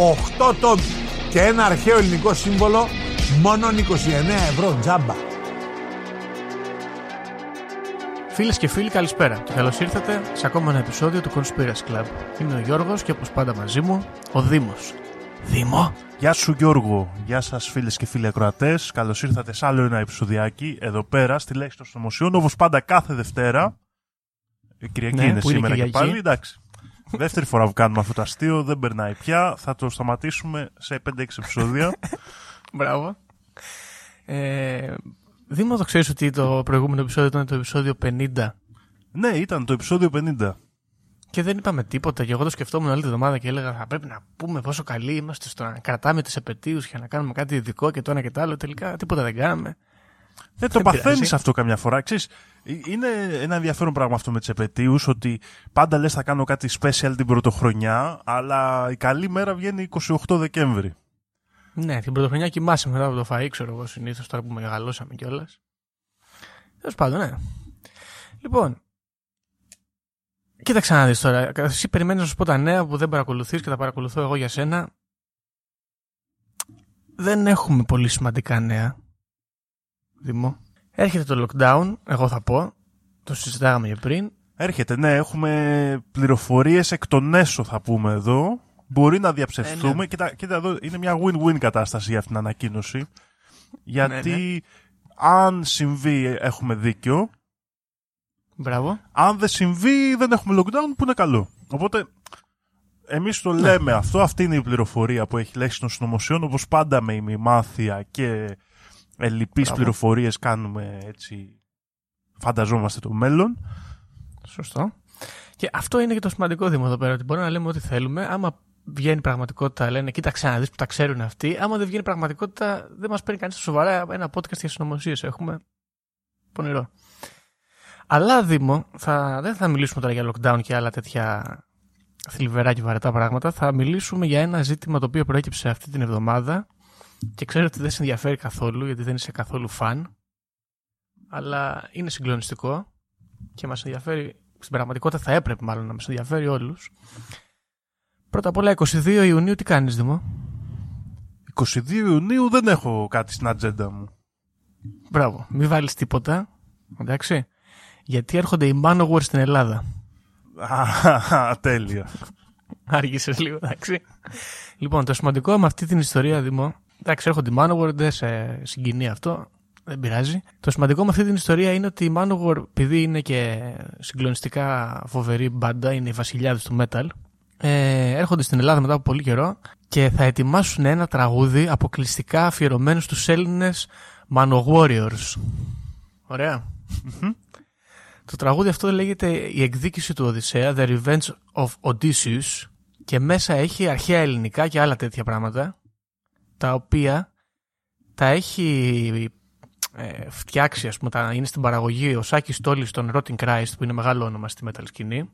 8 τόμοι και ένα αρχαίο ελληνικό σύμβολο μόνο 29 ευρώ τζάμπα Φίλες και φίλοι, καλησπέρα και καλώς ήρθατε σε ακόμα ένα επεισόδιο του Conspiracy Club. Είμαι ο Γιώργος και όπως πάντα μαζί μου, ο Δήμος. Δήμο! Γεια σου Γιώργο, γεια σας φίλες και φίλοι ακροατές. Καλώς ήρθατε σε άλλο ένα επεισοδιάκι εδώ πέρα στη Λέξη των Συνωμοσιών, όπως πάντα κάθε Δευτέρα. Η Κυριακή Ναι, είναι που είναι σήμερα και Κυριακή. πάλι, εντάξει. Δεύτερη φορά που κάνουμε αυτό το αστείο, δεν περνάει πια. Θα το σταματήσουμε σε 5-6 επεισόδια. Μπράβο. Ε, Δήμο, το ξέρεις ότι το προηγούμενο επεισόδιο ήταν το επεισόδιο 50 ναι, ήταν το επεισόδιο 50. και δεν είπαμε τίποτα. Και εγώ το σκεφτόμουν όλη τη εβδομάδα και έλεγα θα πρέπει να πούμε πόσο καλοί είμαστε στο να κρατάμε τι επαιτίους για να κάνουμε κάτι ειδικό και το ένα και το άλλο. Τελικά τίποτα δεν κάναμε. Δεν το Δεν παθαίνεις πειράζει. αυτό καμιά φορά. Ξέρεις, ε, είναι ένα ενδιαφέρον πράγμα αυτό με τι επαιτίους, ότι πάντα λες θα κάνω κάτι special την πρωτοχρονιά, αλλά η καλή μέρα βγαίνει 28 Δεκέμβρη. Ναι, την πρωτοχρονιά κοιμάσαι μετά από το φαΐ, ξέρω εγώ συνήθως τώρα που μεγαλώσαμε κιόλας. Τέλος πάντων, ναι. Λοιπόν, κοίταξε να δεις τώρα. Εσύ περιμένεις να σου πω τα νέα που δεν παρακολουθείς και τα παρακολουθώ εγώ για σένα. Δεν έχουμε πολύ σημαντικά νέα. Δημό. Έρχεται το lockdown, εγώ θα πω. Το συζητάγαμε και πριν. Έρχεται, ναι, έχουμε πληροφορίες εκ των έσω θα πούμε εδώ. Μπορεί να διαψευθούμε. Ε, ναι. κοίτα, κοίτα εδώ, είναι μια win-win κατάσταση για αυτή την ανακοίνωση. Γιατί Ναι, αν συμβεί έχουμε δίκιο. Μπράβο. Αν δεν συμβεί δεν έχουμε lockdown που είναι καλό. Οπότε εμείς το λέμε αυτό. Αυτή είναι η πληροφορία που έχει λέξει των συνωμοσιών. Όπως πάντα με ημιμάθεια και ελλειπείς Μπράβο. πληροφορίες κάνουμε έτσι... Φανταζόμαστε το μέλλον. Σωστό. Και αυτό είναι και το σημαντικό Δήμο εδώ πέρα. Ότι μπορούμε να λέμε ό,τι θέλουμε. Άμα βγαίνει πραγματικότητα, λένε κοίταξε να δει που τα ξέρουν αυτοί. Άμα δεν βγαίνει πραγματικότητα, δεν μας παίρνει κανείς στα σοβαρά ένα podcast για συνωμοσίες. Έχουμε πονηρό. Αλλά Δήμο, θα, δεν θα μιλήσουμε τώρα για lockdown και άλλα τέτοια θλιβερά και βαρετά πράγματα. Θα μιλήσουμε για ένα ζήτημα το οποίο προέκυψε αυτή την εβδομάδα και ξέρω ότι δεν σε ενδιαφέρει καθόλου γιατί δεν είσαι καθόλου φαν. Αλλά είναι συγκλονιστικό και μας ενδιαφέρει, στην πραγματικότητα θα έπρεπε μάλλον να μας ενδιαφέρει όλους. Πρώτα απ' όλα 22 Ιουνίου τι κάνεις Δήμο. 22 Ιουνίου δεν έχω κάτι στην ατζέντα μου. Μπράβο, μην βάλεις τίποτα, εντάξει. Γιατί έρχονται οι Manowar στην Ελλάδα. Α, τέλεια. Άργησες λίγο, εντάξει. λοιπόν, το σημαντικό με αυτή την ιστορία, Δήμο, εντάξει, έρχονται οι Manowar, δεν σε συγκινεί αυτό, δεν πειράζει. Το σημαντικό με αυτή την ιστορία είναι ότι οι Manowar, επειδή είναι και συγκλονιστικά φοβερή μπάντα, είναι οι βασιλιάδες του metal, ε, έρχονται στην Ελλάδα μετά από πολύ καιρό και θα ετοιμάσουν ένα τραγούδι αποκλειστικά αφιερωμένο στους Έλληνες Manowars. Ωραία. Το τραγούδι αυτό λέγεται «Η εκδίκηση του Οδυσσέα», «The Revenge of Odysseus» και μέσα έχει αρχαία ελληνικά και άλλα τέτοια πράγματα τα οποία τα έχει ε, φτιάξει, ας πούμε, τα, είναι στην παραγωγή ο Σάκης Στόλης των Rotting Christ που είναι μεγάλο όνομα στη metal σκηνή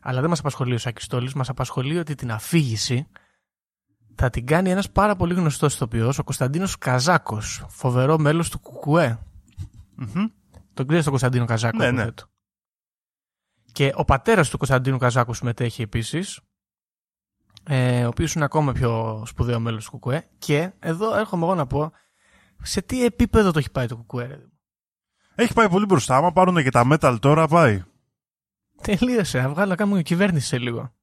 αλλά δεν μας απασχολεί ο Σάκης Στόλης, μας απασχολεί ότι την αφήγηση θα την κάνει ένας πάρα πολύ γνωστός ηθοποιός, ο Κωνσταντίνος Καζάκος, φοβερό μέλος του Κουκουέ. Μμμ. Τον ξέρεις τον Κωνσταντίνο Καζάκο. Ναι, ναι. υποθέτω. Και ο πατέρας του Κωνσταντίνου Καζάκου συμμετέχει επίσης, ε, ο οποίος είναι ακόμα πιο σπουδαίο μέλος του Κουκουέ. Και εδώ έρχομαι εγώ να πω, σε τι επίπεδο το έχει πάει το Κουκουέ. ρε. Έχει πάει πολύ μπροστά. Άμα πάρουν και τα metal τώρα, πάει. Τελείωσε, να βγάλω να κάνουμε κυβέρνηση σε λίγο.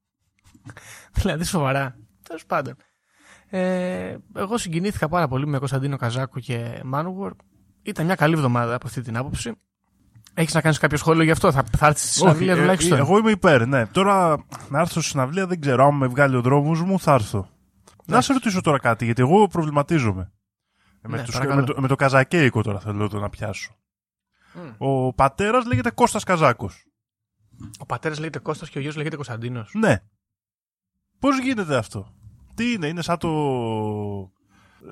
δηλαδή σοβαρά. Τέλος πάντων. Ε, εγώ συγκινήθηκα πάρα πολύ με Κωνσταντίνο Καζάκο και Manowar. Ήταν μια καλή εβδομάδα από αυτή την άποψη. Έχεις να κάνεις κάποιο σχόλιο γι' αυτό, θα, θα έρθεις στη συναυλία Όχι, ε, τουλάχιστον. εγώ είμαι υπέρ, ναι. Τώρα να έρθω στη συναυλία δεν ξέρω. Αν με βγάλει ο δρόμος μου, θα έρθω. Να σε ρωτήσω τώρα κάτι, γιατί εγώ προβληματίζομαι. με, Ναι, τους- παρακαλώ. με, το, με το καζακέικο τώρα θέλω το να πιάσω. Ο πατέρας λέγεται Κώστας Καζάκος. Ο πατέρας λέγεται Κώστας και ο γιος λέγεται Κωνσταντίνος. Ναι. Πώς γίνεται αυτό; Τι είναι, είναι σαν το...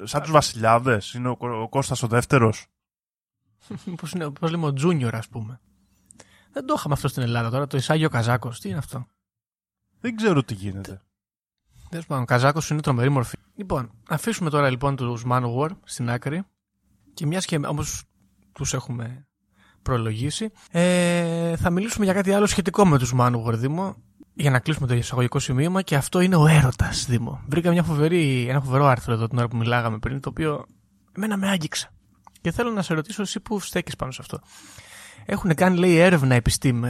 Σαν τους βασιλιάδες; Είναι ο, Κω- ο Κώστας ο δεύτερος; Πώς είναι, πώς λέμε ο Τζούνιορ, ας πούμε. Δεν το είχαμε αυτό στην Ελλάδα τώρα, το Ισάγιο Καζάκος. Τι είναι αυτό; Δεν ξέρω τι γίνεται. Τέλος πάντων, ο Καζάκος είναι τρομερή μορφή. Λοιπόν, αφήσουμε τώρα λοιπόν τους Manowar στην άκρη. Και μιας και όμως τους έχουμε προλογίσει, ε, θα μιλήσουμε για κάτι άλλο σχετικό με τους Manowar, Δήμο. Για να κλείσουμε το εισαγωγικό σημείωμα και αυτό είναι ο έρωτας, Δήμο. Βρήκα μια φοβερή, ένα φοβερό άρθρο εδώ την ώρα που μιλάγαμε πριν, το οποίο εμένα με άγγιξε. Και θέλω να σε ρωτήσω εσύ που στέκεις πάνω σε αυτό. Έχουν κάνει, λέει, έρευνα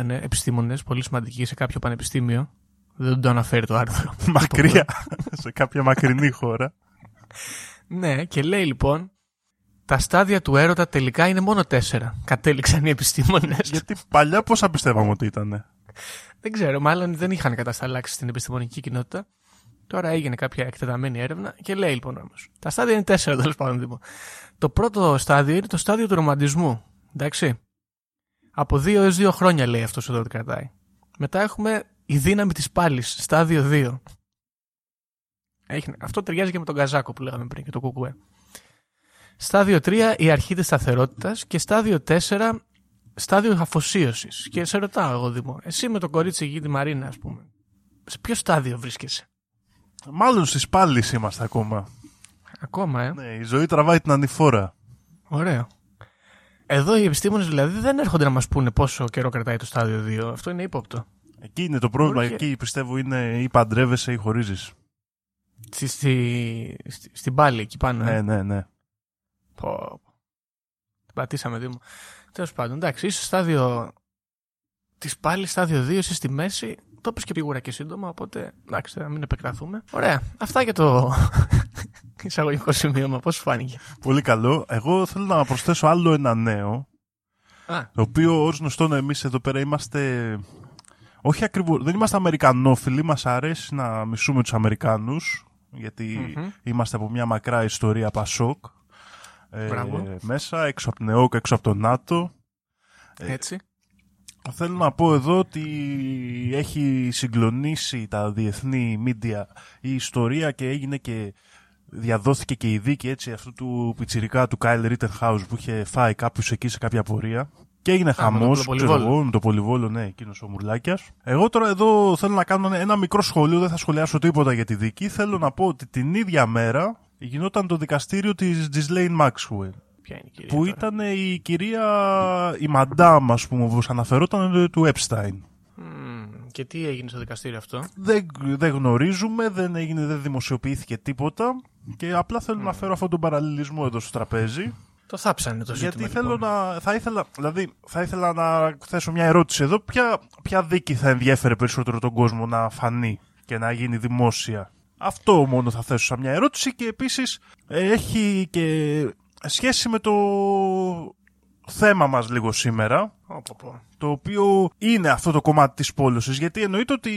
επιστήμονες, πολύ σημαντική σε κάποιο πανεπιστήμιο. Δεν το αναφέρει το άρθρο. Μακριά. σε κάποια μακρινή χώρα. Ναι, και λέει λοιπόν, τα στάδια του έρωτα τελικά είναι μόνο τέσσερα. Κατέληξαν οι επιστήμονες. Γιατί παλιά πόσα πιστεύαμε ότι ήταν. δεν ξέρω, μάλλον δεν είχαν κατασταλάξει στην επιστημονική κοινότητα. Τώρα έγινε κάποια εκτεταμένη έρευνα και λέει λοιπόν όμω. Τα στάδια είναι τέσσερα τέλος πάντων. Δήμο. Το πρώτο στάδιο είναι το στάδιο του ρομαντισμού. Εντάξει. Από δύο έως δύο χρόνια λέει αυτός εδώ ότι κρατάει. Μετά έχουμε η δύναμη της πάλης, στάδιο 2. Έχει, αυτό ταιριάζει και με τον Καζάκο που λέγαμε πριν και το κουκουέ. Στάδιο 3 η αρχή της σταθερότητας και στάδιο 4 στάδιο αφοσίωσης. Και σε ρωτάω εγώ Δήμο, εσύ με το κορίτσι εκεί τη Μαρίνα ας πούμε, σε ποιο στάδιο βρίσκεσαι; Μάλλον στις πάλεις είμαστε ακόμα. Ακόμα, ε. Ναι, η ζωή τραβάει την ανηφόρα. Ωραίο. Εδώ οι επιστήμονες δηλαδή δεν έρχονται να μας πούνε πόσο καιρό κρατάει το στάδιο 2. Αυτό είναι ύποπτο. Εκεί είναι το πρόβλημα. Μπορεί και- Εκεί πιστεύω είναι ή παντρεύεσαι ή χωρίζεις. Στη, στη, στη- στην πάλη εκεί πάνω. ε. Ναι, ναι, ναι. Πω, πω. Την πατήσαμε Δήμο. Τέλος πάντων, εντάξει, είσαι στάδιο της πάλι, στάδιο 2, είσαι στη μέση. Το είπες και πήγουρα και σύντομα, οπότε εντάξει, να μην επεκταθούμε. Ωραία. Αυτά για το εισαγωγικό σημείωμα. Πώς σου φάνηκε. Πολύ καλό. Εγώ θέλω να προσθέσω άλλο ένα νέο. Α, Το οποίο ως γνωστόν εμείς εδώ πέρα είμαστε. Όχι ακριβώς. Δεν είμαστε Αμερικανόφιλοι. Μας αρέσει να μισούμε τους Αμερικάνους. Γιατί Μμμ. είμαστε από μια μακρά ιστορία Πασόκ. Ε, Μπράβο. μέσα, έξω από την ΕΟΚ, έξω από το ΝΑΤΟ. έτσι. Θέλω να πω εδώ ότι έχει συγκλονίσει τα διεθνή μίντια η ιστορία και έγινε και διαδόθηκε και η δίκη έτσι αυτού του πιτσιρικά του Κάιλ Rittenhouse που είχε φάει κάποιου εκεί σε κάποια πορεία. Και έγινε με τον χαμός, Πολυβόλο. ξέρω εγώ, με το πολυβόλο, ναι, εκείνος ο Μουρλάκιας. Εγώ τώρα εδώ θέλω να κάνω ένα μικρό σχόλιο, δεν θα σχολιάσω τίποτα για τη δίκη. Θέλω να πω ότι την ίδια μέρα γινόταν το δικαστήριο της Ghislaine Maxwell. Ποια είναι η κυρία. Που τώρα; ήταν η κυρία, η μαντάμ, ας πούμε, όπως αναφερόταν, ε, του Epstein. Μμμ, και τι έγινε στο δικαστήριο αυτό; Δεν, δεν γνωρίζουμε, δεν, έγινε, δεν δημοσιοποιήθηκε τίποτα και απλά θέλω να φέρω αυτόν τον παραλληλισμό εδώ στο τραπέζι. Το θάψανε το ζήτημα. γιατί θέλω λοιπόν. να, θα ήθελα, δηλαδή, θα ήθελα να θέσω μια ερώτηση εδώ. Ποια, ποια δίκη θα ενδιέφερε περισσότερο τον κόσμο να φανεί και να γίνει δημόσια; Αυτό μόνο θα θέσω σαν μια ερώτηση και επίσης ε, έχει και σχέση με το θέμα μας λίγο σήμερα Πω, πω, πω. το οποίο είναι αυτό το κομμάτι της πόλωσης γιατί εννοείται ότι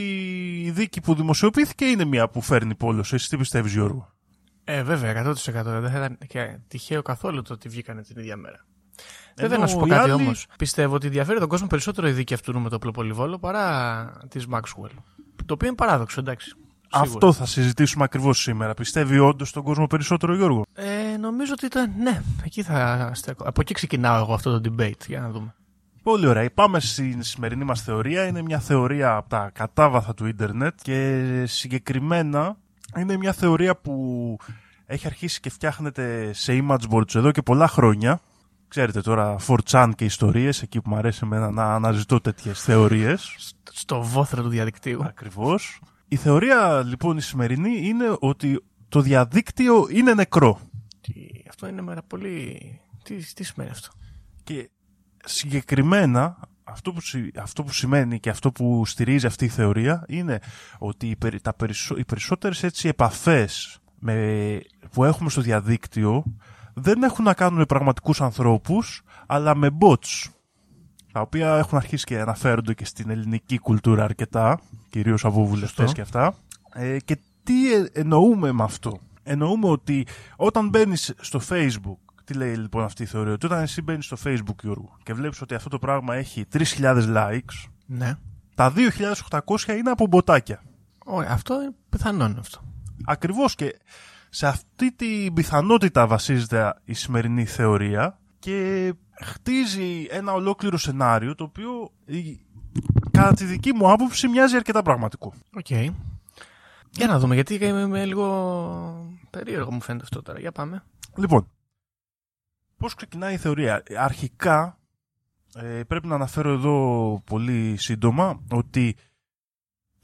η δίκη που δημοσιοποιήθηκε είναι μια που φέρνει πόλωση. Εσύ τι πιστεύεις Γιώργο; Ε, βέβαια, 100%. Δεν θα ήταν και τυχαίο καθόλου το ότι βγήκανε την ίδια μέρα. Ενώ Βέβαια, να σου πω οι κάτι άλλοι- όμως. Πιστεύω ότι ενδιαφέρει τον κόσμο περισσότερο η δίκη αυτού με το Πλοπολιβόλο παρά της Maxwell. Το οποίο είναι παράδοξο, εντάξει. Σίγουρα. Αυτό θα συζητήσουμε ακριβώς σήμερα. Πιστεύει όντως τον κόσμο περισσότερο Γιώργο; Ε, νομίζω ότι ήταν. Ναι, εκεί θα στέκω. Από εκεί ξεκινάω εγώ αυτό το debate. Για να δούμε. Πολύ ωραία. Πάμε στην σημερινή μας θεωρία. Είναι μια θεωρία από τα κατάβαθα του ίντερνετ και συγκεκριμένα είναι μια θεωρία που έχει αρχίσει και φτιάχνεται σε image boards εδώ και πολλά χρόνια. Ξέρετε τώρα 4chan και ιστορίες, εκεί που μου αρέσει εμένα να αναζητώ τέτοιες θεωρίες. Στο βόθρο του διαδικτύου. Ακριβώς. Η θεωρία λοιπόν η σημερινή είναι ότι το διαδίκτυο είναι νεκρό. Τι, αυτό είναι μέρα πολύ. Τι, τι σημαίνει αυτό; Και συγκεκριμένα αυτό που, συ- αυτό που σημαίνει και αυτό που στηρίζει αυτή η θεωρία είναι ότι οι, περι- τα περισσο, οι περισσότερες έτσι επαφές με, που έχουμε στο διαδίκτυο δεν έχουν να κάνουν με πραγματικούς ανθρώπους, αλλά με bots, τα οποία έχουν αρχίσει και αναφέρονται και στην ελληνική κουλτούρα αρκετά, κυρίως από βουλευτές Σωστό. και αυτά. Ε, και τι ε- εννοούμε με αυτό; Εννοούμε ότι όταν μπαίνεις στο Facebook, τι λέει λοιπόν αυτή η θεωρία, ότι όταν εσύ μπαίνεις στο Facebook, Γιώργο, και βλέπεις ότι αυτό το πράγμα έχει 3.000 likes, Ναι. τα 2.800 είναι από μποτάκια. Ωραία, αυτό είναι πιθανόν αυτό. Ακριβώς και σε αυτή την πιθανότητα βασίζεται η σημερινή θεωρία και χτίζει ένα ολόκληρο σενάριο το οποίο η- κατά τη δική μου άποψη μοιάζει αρκετά πραγματικό. ΟΚ. Για να δούμε, γιατί είμαι, είμαι λίγο περίεργο μου φαίνεται αυτό τώρα. Για πάμε. Λοιπόν, πώς ξεκινάει η θεωρία; Αρχικά ε, πρέπει να αναφέρω εδώ πολύ σύντομα ότι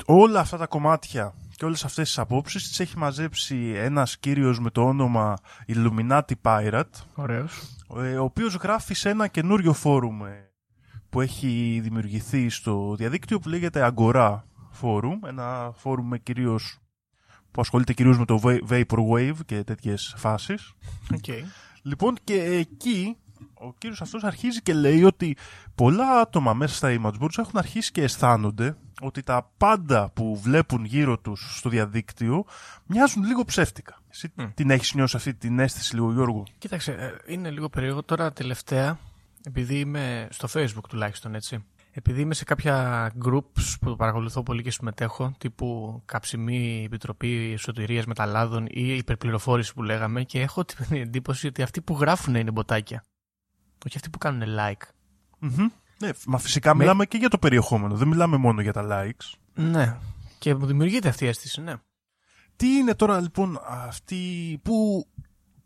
όλα αυτά τα κομμάτια και όλες αυτές τις απόψεις τις έχει μαζέψει ένας κύριος με το όνομα Illuminati Pirate Ωραίος. ε, ο οποίος γράφει σε ένα καινούριο φόρουμ ε, που έχει δημιουργηθεί στο διαδίκτυο που λέγεται Agora Forum, ένα φόρουμ με κυρίως, που ασχολείται κυρίως με το va- Vaporwave και τέτοιες φάσεις. Οκ. Λοιπόν, και εκεί ο κύριος αυτός αρχίζει και λέει ότι πολλά άτομα μέσα στα image boards έχουν αρχίσει και αισθάνονται ότι τα πάντα που βλέπουν γύρω τους στο διαδίκτυο μοιάζουν λίγο ψεύτικα. Εσύ Μμ. την έχεις νιώσει αυτή την αίσθηση λίγο, Γιώργο; Κοίταξε, ε, είναι λίγο περίεργο. Τώρα τελευταία, επειδή είμαι στο Facebook τουλάχιστον έτσι, επειδή είμαι σε κάποια groups που παρακολουθώ πολύ και συμμετέχω, τύπου Καψιμί Επιτροπή Σωτηρίας μεταλλάδων ή Υπερπληροφόρηση που λέγαμε και έχω την εντύπωση ότι αυτοί που γράφουν είναι μποτάκια. Όχι αυτοί που κάνουν like. Μμμ. Ναι, μα φυσικά Με- μιλάμε και για το περιεχόμενο. Δεν μιλάμε μόνο για τα likes. Ναι. Και μου δημιουργείται αυτή η αίσθηση, ναι. Τι είναι τώρα λοιπόν αυτοί που...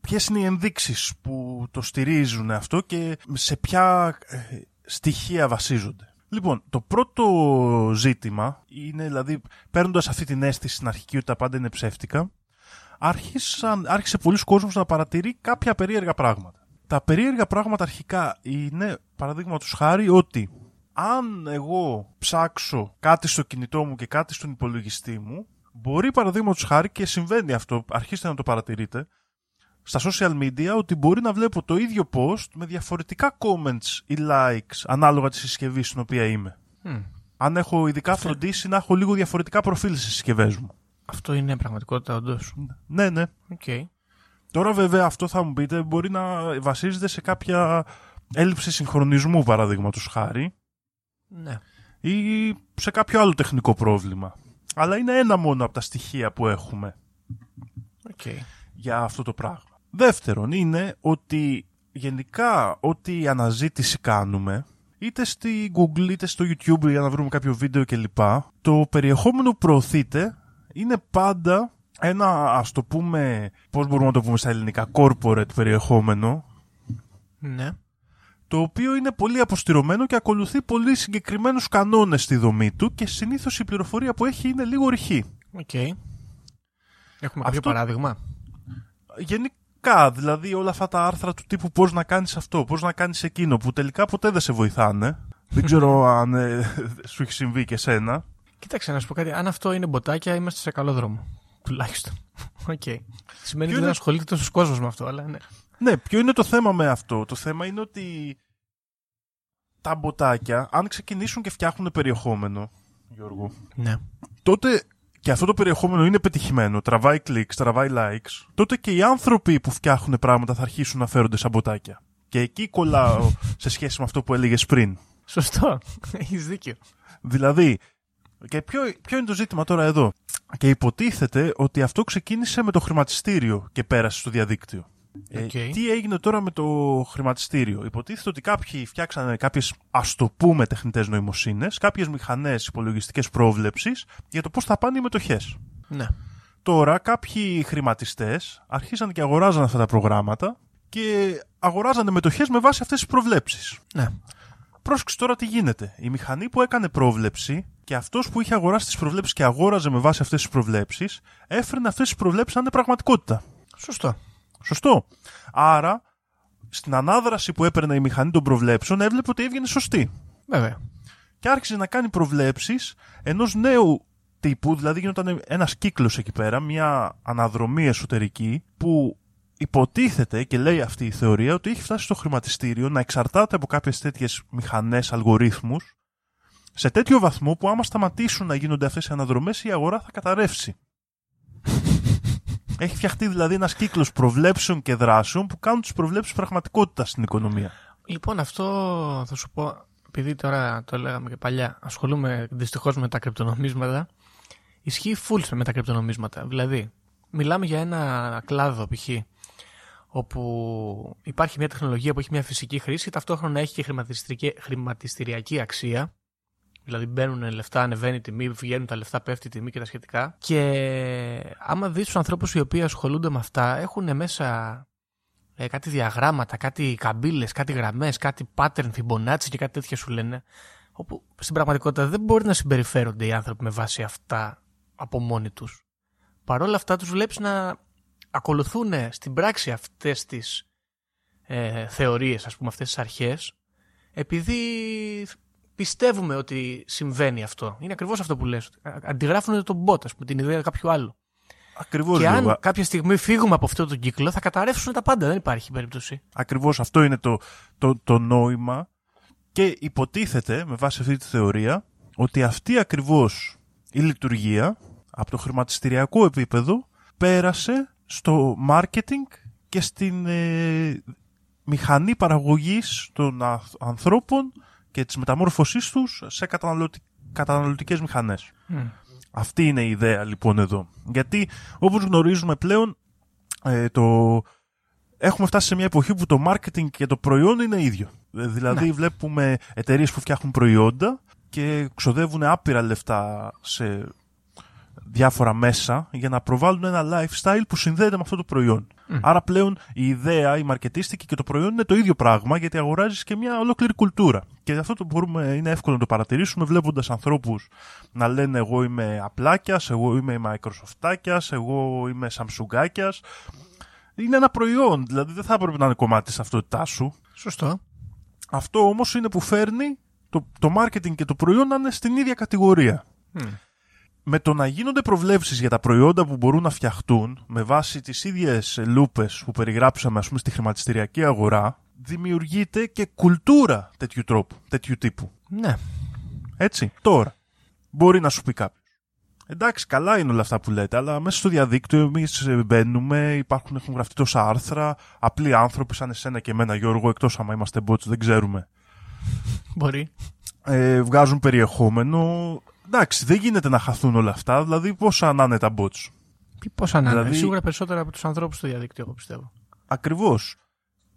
Ποιες είναι οι ενδείξεις που το στηρίζουν αυτό και σε ποια ε, στοιχεία βασίζονται; Λοιπόν, το πρώτο ζήτημα είναι δηλαδή παίρνοντας αυτή την αίσθηση στην αρχική ότι τα πάντα είναι ψεύτικα άρχισαν, άρχισε πολλοί κόσμος να παρατηρεί κάποια περίεργα πράγματα. Τα περίεργα πράγματα αρχικά είναι, παραδείγματος χάρη, ότι αν εγώ ψάξω κάτι στο κινητό μου και κάτι στον υπολογιστή μου, μπορεί παραδείγματος χάρη και συμβαίνει αυτό, αρχίστε να το παρατηρείτε, στα social media ότι μπορεί να βλέπω το ίδιο post με διαφορετικά comments ή likes ανάλογα τη συσκευή στην οποία είμαι. Μμ. Αν έχω ειδικά φροντίσει να έχω λίγο διαφορετικά προφίλ στις συσκευές μου. Αυτό είναι πραγματικότητα, όντως. Ναι, ναι. Οκ. Τώρα βέβαια αυτό θα μου πείτε μπορεί να βασίζεται σε κάποια έλλειψη συγχρονισμού παραδείγματος χάρη Ναι. ή σε κάποιο άλλο τεχνικό πρόβλημα. Αλλά είναι ένα μόνο από τα στοιχεία που έχουμε Οκ. για αυτό το πράγμα. Δεύτερον είναι ότι γενικά ό,τι αναζήτηση κάνουμε είτε στη Google είτε στο YouTube για να βρούμε κάποιο βίντεο κλπ. Το περιεχόμενο που προωθείται είναι πάντα ένα ας το πούμε, πώς μπορούμε να το πούμε στα ελληνικά, corporate περιεχόμενο Ναι. το οποίο είναι πολύ αποστειρωμένο και ακολουθεί πολύ συγκεκριμένους κανόνες στη δομή του και συνήθως η πληροφορία που έχει είναι λίγο ρηχή. Οκ. Έχουμε κάποιο Αυτό- παράδειγμα; Γενικά, δηλαδή όλα αυτά τα άρθρα του τύπου πώς να κάνεις αυτό, πώς να κάνεις εκείνο, που τελικά ποτέ δεν σε βοηθάνε. δεν ξέρω αν ε, σου έχει συμβεί και σένα. Κοίταξε να σου πω κάτι. Αν αυτό είναι μποτάκια, είμαστε σε καλό δρόμο. Τουλάχιστον. Οκ. Σημαίνει ότι είναι- δεν ασχολείται τόσο κόσμος με αυτό, αλλά ναι. Ναι, ποιο είναι το θέμα με αυτό; Το θέμα είναι ότι τα μποτάκια, αν ξεκινήσουν και φτιάχνουν περιεχόμενο, Γιώργο, Ναι. τότε και αυτό το περιεχόμενο είναι πετυχημένο, τραβάει κλικς, τραβάει likes, τότε και οι άνθρωποι που φτιάχνουν πράγματα θα αρχίσουν να φέρονται σαν μποτάκια. Και εκεί κολλάω σε σχέση με αυτό που έλεγες πριν. Σωστό. Έχεις δίκιο. Δηλαδή, και ποιο, ποιο είναι το ζήτημα τώρα εδώ; Και υποτίθεται ότι αυτό ξεκίνησε με το χρηματιστήριο και πέρασε στο διαδίκτυο. Ε, Οκ. τι έγινε τώρα με το χρηματιστήριο; Υποτίθεται ότι κάποιοι φτιάξανε κάποιες ας το πούμε τεχνητές νοημοσύνες, κάποιες μηχανές υπολογιστικές πρόβλεψης για το πώς θα πάνε οι μετοχές. Ναι. Τώρα κάποιοι χρηματιστές αρχίσαν και αγοράζαν αυτά τα προγράμματα και αγοράζανε μετοχές με βάση αυτές τις προβλέψεις. Ναι. Πρόσεξε τώρα τι γίνεται. Η μηχανή που έκανε πρόβλεψη και αυτός που είχε αγοράσει τις προβλέψεις και αγόραζε με βάση αυτές τις προβλέψεις, έφερνε αυτές τις προβλέψεις να είναι πραγματικότητα. Σωστό. Σωστό. Άρα, στην ανάδραση που έπαιρνε η μηχανή των προβλέψεων, έβλεπε ότι έβγαινε σωστή. Βέβαια. Και άρχισε να κάνει προβλέψεις ενός νέου τύπου, δηλαδή γινόταν ένας κύκλος εκεί πέρα, μια αναδρομή εσωτερική που υποτίθεται και λέει αυτή η θεωρία ότι έχει φτάσει στο χρηματιστήριο να εξαρτάται από κάποιες τέτοιες μηχανές, αλγορίθμους σε τέτοιο βαθμό που άμα σταματήσουν να γίνονται αυτές οι αναδρομές η αγορά θα καταρρεύσει. Έχει φτιαχτεί δηλαδή ένας κύκλος προβλέψεων και δράσεων που κάνουν τις προβλέψεις πραγματικότητας στην οικονομία. Λοιπόν, αυτό θα σου πω, επειδή τώρα το λέγαμε και παλιά, ασχολούμαι δυστυχώς με τα κρυπτονομίσματα. Ισχύει full με τα κρυπτονομίσματα. Δηλαδή, μιλάμε για ένα κλάδο π.χ. όπου υπάρχει μια τεχνολογία που έχει μια φυσική χρήση, ταυτόχρονα έχει και χρηματιστηριακή- χρηματιστηριακή αξία. Δηλαδή μπαίνουν λεφτά, ανεβαίνει η τιμή, βγαίνουν τα λεφτά, πέφτει η τιμή και τα σχετικά. Και άμα δεις τους ανθρώπους οι οποίοι ασχολούνται με αυτά, έχουν μέσα ε, κάτι διαγράμματα, κάτι καμπύλες, κάτι γραμμές, κάτι pattern Fibonacci και κάτι τέτοια σου λένε. Όπου στην πραγματικότητα δεν μπορεί να συμπεριφέρονται οι άνθρωποι με βάση αυτά από μόνοι τους. Παρ' όλα αυτά τους βλέπεις να ακολουθούν στην πράξη αυτές τις ε, θεωρίες, ας πούμε, αυτές τις αρχές, επειδή πιστεύουμε ότι συμβαίνει αυτό. Είναι ακριβώς αυτό που λες. Α- Αντιγράφουν τον bot, ας πούμε, την ιδέα κάποιου άλλου. Ακριβώς, Και αν Γιώργο. κάποια στιγμή φύγουμε από αυτό τον κύκλο, θα καταρρεύσουν τα πάντα. Δεν υπάρχει περίπτωση. Ακριβώς αυτό είναι το, το, το νόημα και υποτίθεται με βάση αυτή τη θεωρία ότι αυτή ακριβώς η λειτουργία από το χρηματιστηριακό επίπεδο πέρασε στο marketing και στην ε, μηχανή παραγωγής των α- ανθρώπων και της μεταμόρφωσής τους σε καταναλωτι... καταναλωτικές μηχανές. Αυτή είναι η ιδέα λοιπόν εδώ. Γιατί όπως γνωρίζουμε πλέον ε, το... έχουμε φτάσει σε μια εποχή που το marketing και το προϊόν είναι ίδιο. Ε, Δηλαδή βλέπουμε εταιρείες που φτιάχνουν προϊόντα και ξοδεύουν άπειρα λεφτά σε διάφορα μέσα για να προβάλλουν ένα lifestyle που συνδέεται με αυτό το προϊόν. Άρα πλέον η ιδέα, η μαρκετίστικη και το προϊόν είναι το ίδιο πράγμα γιατί αγοράζεις και μια ολόκληρη κουλτούρα. Και αυτό το μπορούμε, είναι εύκολο να το παρατηρήσουμε βλέποντας ανθρώπους να λένε εγώ είμαι απλάκιας, εγώ είμαι Microsoftάκιας, εγώ είμαι Samsungάκιας. Είναι ένα προϊόν, δηλαδή δεν θα έπρεπε να είναι κομμάτι της ταυτότητάς σου. Σωστό. Αυτό όμως είναι που φέρνει το, το marketing και το προϊόν να είναι στην ίδια κατηγορία. Με το να γίνονται προβλέψεις για τα προϊόντα που μπορούν να φτιαχτούν με βάση τις ίδιες λούπες που περιγράψαμε ας πούμε στη χρηματιστηριακή αγορά δημιουργείται και κουλτούρα τέτοιου τρόπου, τέτοιου τύπου. Ναι. Έτσι. Τώρα, μπορεί να σου πει κάποιος. Εντάξει, καλά είναι όλα αυτά που λέτε, αλλά μέσα στο διαδίκτυο εμείς μπαίνουμε, υπάρχουν, έχουν γραφτεί τόσα άρθρα, απλοί άνθρωποι σαν εσένα και εμένα, Γιώργο, εκτός άμα είμαστε bots, δεν ξέρουμε. Μπορεί. Ε, βγάζουν περιεχόμενο. Εντάξει, δεν γίνεται να χαθούν όλα αυτά, δηλαδή πόσα να είναι τα bots; Πώ να είναι; Δηλαδή- Σίγουρα περισσότερα από τους ανθρώπους στο διαδίκτυο, εγώ πιστεύω. Ακριβώς.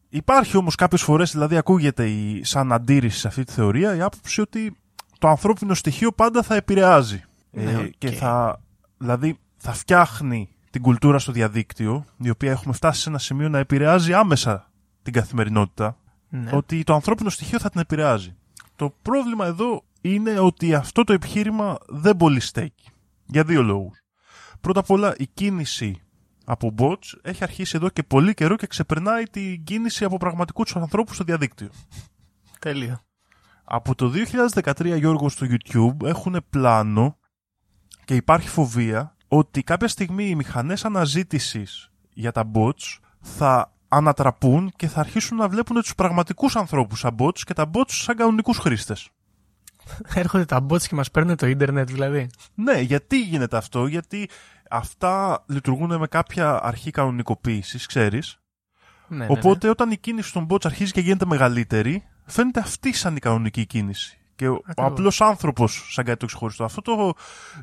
Υπάρχει όμως κάποιες φορές, δηλαδή ακούγεται η, σαν αντίρρηση σε αυτή τη θεωρία η άποψη ότι το ανθρώπινο στοιχείο πάντα θα επηρεάζει. Ναι, Ε, οκ. Και θα, δηλαδή, θα φτιάχνει την κουλτούρα στο διαδίκτυο, η οποία έχουμε φτάσει σε ένα σημείο να επηρεάζει άμεσα την καθημερινότητα, Ναι. ότι το ανθρώπινο στοιχείο θα την επηρεάζει. Το πρόβλημα εδώ είναι ότι αυτό το επιχείρημα δεν πολύ στέκει. Για δύο λόγους. Πρώτα απ' όλα, η κίνηση από bots έχει αρχίσει εδώ και πολύ καιρό και ξεπερνάει την κίνηση από πραγματικούς ανθρώπους στο διαδίκτυο. Τέλειο. Από το 2013, Γιώργος, στο YouTube έχουν πλάνο και υπάρχει φοβία ότι κάποια στιγμή οι μηχανές αναζήτησης για τα bots θα ανατραπούν και θα αρχίσουν να βλέπουν τους πραγματικούς ανθρώπους σαν bots και τα bots σαν κανονικούς χρήστες. Έρχονται τα bots και μας παίρνουν το ίντερνετ, δηλαδή. Ναι, γιατί γίνεται αυτό, γιατί αυτά λειτουργούν με κάποια αρχή κανονικοποίησης, ξέρεις. Ναι, ναι, Οπότε όταν η κίνηση των bots αρχίζει και γίνεται μεγαλύτερη, φαίνεται αυτή σαν η κανονική κίνηση. Και ο, ο Ακριβώς. απλός άνθρωπος σαν κάτι το ξεχωριστό. Αυτό το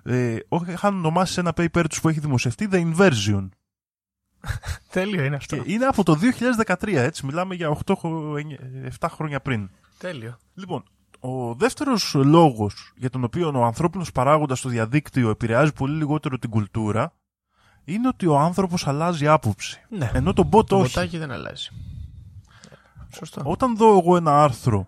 ε, ό, είχαν ονομάσει σε ένα paper τους που έχει δημοσιευτεί The Inversion. ναι. Τέλειο είναι αυτό. Και είναι από το 2013, έτσι. Μιλάμε για 8, χο- εννιά- 7 χρόνια πριν. Τέλειο. Λοιπόν, ο δεύτερος λόγος για τον οποίο ο ανθρώπινος παράγοντας στο διαδίκτυο επηρεάζει πολύ λιγότερο την κουλτούρα είναι ότι ο άνθρωπος αλλάζει άποψη. Ναι. Ενώ το bot Το όχι. μποτάκι δεν αλλάζει. Σωστό. Όταν δω εγώ ένα άρθρο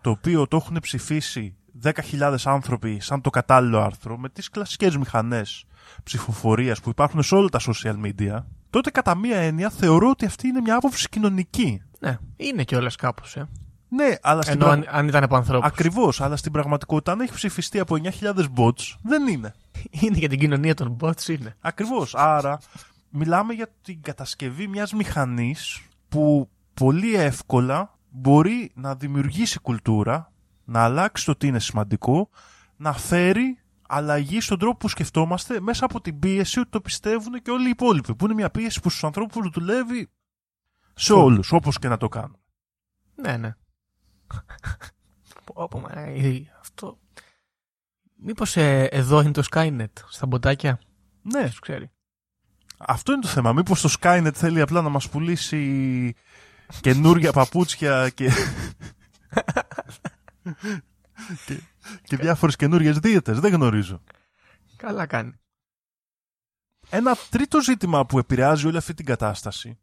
το οποίο το έχουν ψηφίσει 10.000 άνθρωποι σαν το κατάλληλο άρθρο με τις κλασικές μηχανές ψηφοφορίας που υπάρχουν σε όλα τα social media τότε κατά μία έννοια θεωρώ ότι αυτή είναι μια άποψη κοινωνική. Ναι, είναι κιόλας κάπως. Ε. Ναι, αλλά στην Ενώ πραγμα- αν, αν ήταν από ανθρώπους. Ακριβώς, αλλά στην πραγματικότητα αν έχει ψηφιστεί από 9.000 bots δεν είναι. είναι για την κοινωνία των bots, είναι. Ακριβώς. Άρα μιλάμε για την κατασκευή μιας μηχανής που πολύ εύκολα μπορεί να δημιουργήσει κουλτούρα, να αλλάξει το τι είναι σημαντικό, να φέρει αλλαγή στον τρόπο που σκεφτόμαστε μέσα από την πίεση ότι το πιστεύουν και όλοι οι υπόλοιποι. Που είναι μια πίεση που στους ανθρώπους δουλεύει σε όλους, όπως και να το κάνουν. Ναι, ναι. Πω, πω, μα, ε, αυτό... Μήπως ε, εδώ είναι το Skynet, στα μποτάκια; Ναι, Σου ξέρει. αυτό είναι το θέμα. Μήπως το Skynet θέλει απλά να μας πουλήσει καινούργια παπούτσια και... και, και διάφορες καινούργιες δίαιτες. Δεν γνωρίζω. Καλά κάνει. Ένα τρίτο ζήτημα που επηρεάζει όλη αυτή την κατάσταση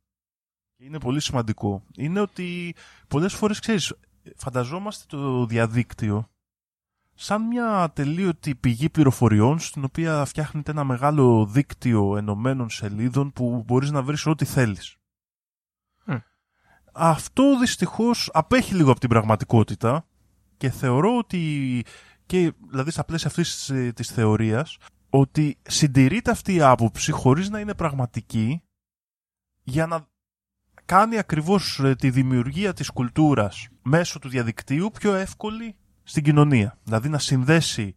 και είναι πολύ σημαντικό είναι ότι πολλές φορές ξέρεις φανταζόμαστε το διαδίκτυο σαν μια τελείωτη πηγή πληροφοριών στην οποία φτιάχνεται ένα μεγάλο δίκτυο ενωμένων σελίδων που μπορείς να βρεις ό,τι θέλεις. Μμ. Αυτό δυστυχώς απέχει λίγο από την πραγματικότητα και θεωρώ ότι και δηλαδή στα πλαίσια αυτής της, ε, της θεωρίας ότι συντηρείται αυτή η άποψη χωρίς να είναι πραγματική για να κάνει ακριβώς ε, τη δημιουργία της κουλτούρας μέσω του διαδικτύου πιο εύκολη στην κοινωνία. Δηλαδή να συνδέσει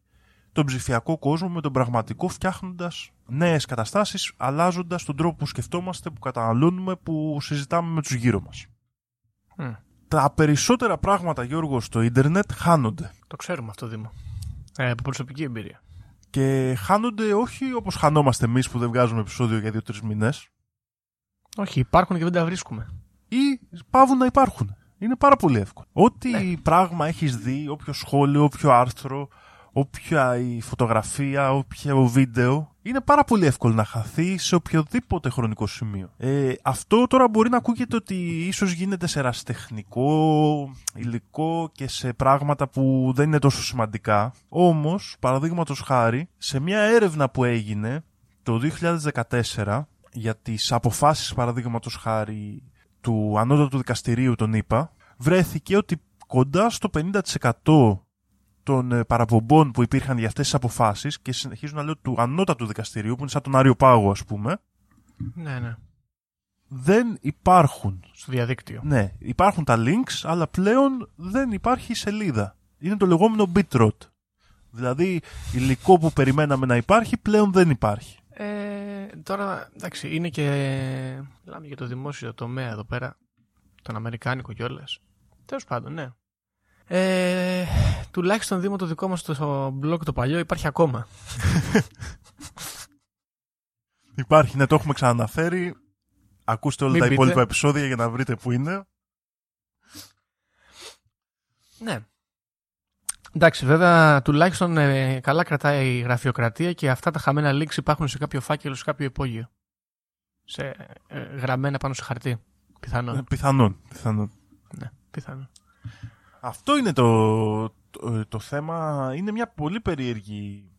τον ψηφιακό κόσμο με τον πραγματικό φτιάχνοντας νέες καταστάσεις, αλλάζοντας τον τρόπο που σκεφτόμαστε, που καταναλώνουμε, που συζητάμε με τους γύρω μας. Μμ. Τα περισσότερα πράγματα, Γιώργο, στο ίντερνετ χάνονται. Το ξέρουμε αυτό, Δήμο. Ε, από προσωπική εμπειρία. Και χάνονται όχι όπως χανόμαστε εμείς που δεν βγάζουμε επεισόδιο για δύο-τρεις μήνες, Όχι, υπάρχουν και δεν τα βρίσκουμε. ή πάβουν να υπάρχουν. Είναι πάρα πολύ εύκολο. Ό,τι Ναι. πράγμα έχεις δει, όποιο σχόλιο, όποιο άρθρο, όποια η φωτογραφία, όποιο βίντεο, είναι πάρα πολύ εύκολο να χαθεί σε οποιοδήποτε χρονικό σημείο. Ε, αυτό τώρα μπορεί να ακούγεται ότι ίσως γίνεται σε ερασιτεχνικό υλικό και σε πράγματα που δεν είναι τόσο σημαντικά. Όμως, παραδείγματος χάρη, σε μια έρευνα που έγινε το 2014 για τις αποφάσεις παραδείγματος χάρη του ανώτατου δικαστηρίου τον ΗΠΑ βρέθηκε ότι κοντά στο 50% των ε, παραπομπών που υπήρχαν για αυτές τις αποφάσεις και συνεχίζω να λέω του ανώτατου δικαστηρίου που είναι σαν τον Άριο Πάγο ας πούμε Ναι, ναι. δεν υπάρχουν. Στο διαδίκτυο. Ναι, υπάρχουν τα links αλλά πλέον δεν υπάρχει σελίδα. Είναι το λεγόμενο bitrot. Δηλαδή υλικό που περιμέναμε να υπάρχει πλέον δεν υπάρχει. Ε, τώρα, εντάξει, είναι και. Μιλάμε για το δημόσιο τομέα εδώ πέρα. Τον Αμερικάνικο κιόλας. Τέλος πάντων, ναι. Ε, τουλάχιστον Δήμο το δικό μας το blog το παλιό υπάρχει ακόμα. Υπάρχει, ναι, το έχουμε ξαναναφέρει. Ακούστε όλα Μην τα πείτε. υπόλοιπα επεισόδια για να βρείτε που είναι. Ναι. Εντάξει, βέβαια, τουλάχιστον ε, καλά κρατάει η γραφειοκρατία και αυτά τα χαμένα links υπάρχουν σε κάποιο φάκελο, σε κάποιο υπόγειο. Σε, ε, γραμμένα πάνω σε χαρτί. Πιθανόν. Ε, Πιθανόν, πιθανόν. ναι, πιθανόν. Αυτό είναι το, το, το θέμα. Είναι μια πολύ περίεργη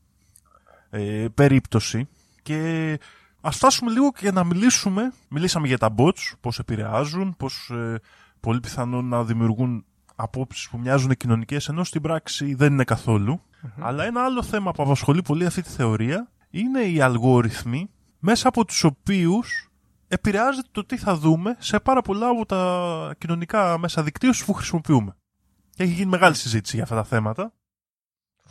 ε, περίπτωση και ας φτάσουμε λίγο και να μιλήσουμε. Μιλήσαμε για τα bots, πώς επηρεάζουν, πώς ε, πολύ πιθανόν να δημιουργούν απόψεις που μοιάζουν κοινωνικές, ενώ στην πράξη δεν είναι καθόλου. Αλλά ένα άλλο θέμα που απασχολεί πολύ αυτή τη θεωρία είναι οι αλγόριθμοι μέσα από τους οποίους επηρεάζεται το τι θα δούμε σε πάρα πολλά από τα κοινωνικά μέσα δικτύωσης που χρησιμοποιούμε. Και έχει γίνει μεγάλη συζήτηση για αυτά τα θέματα.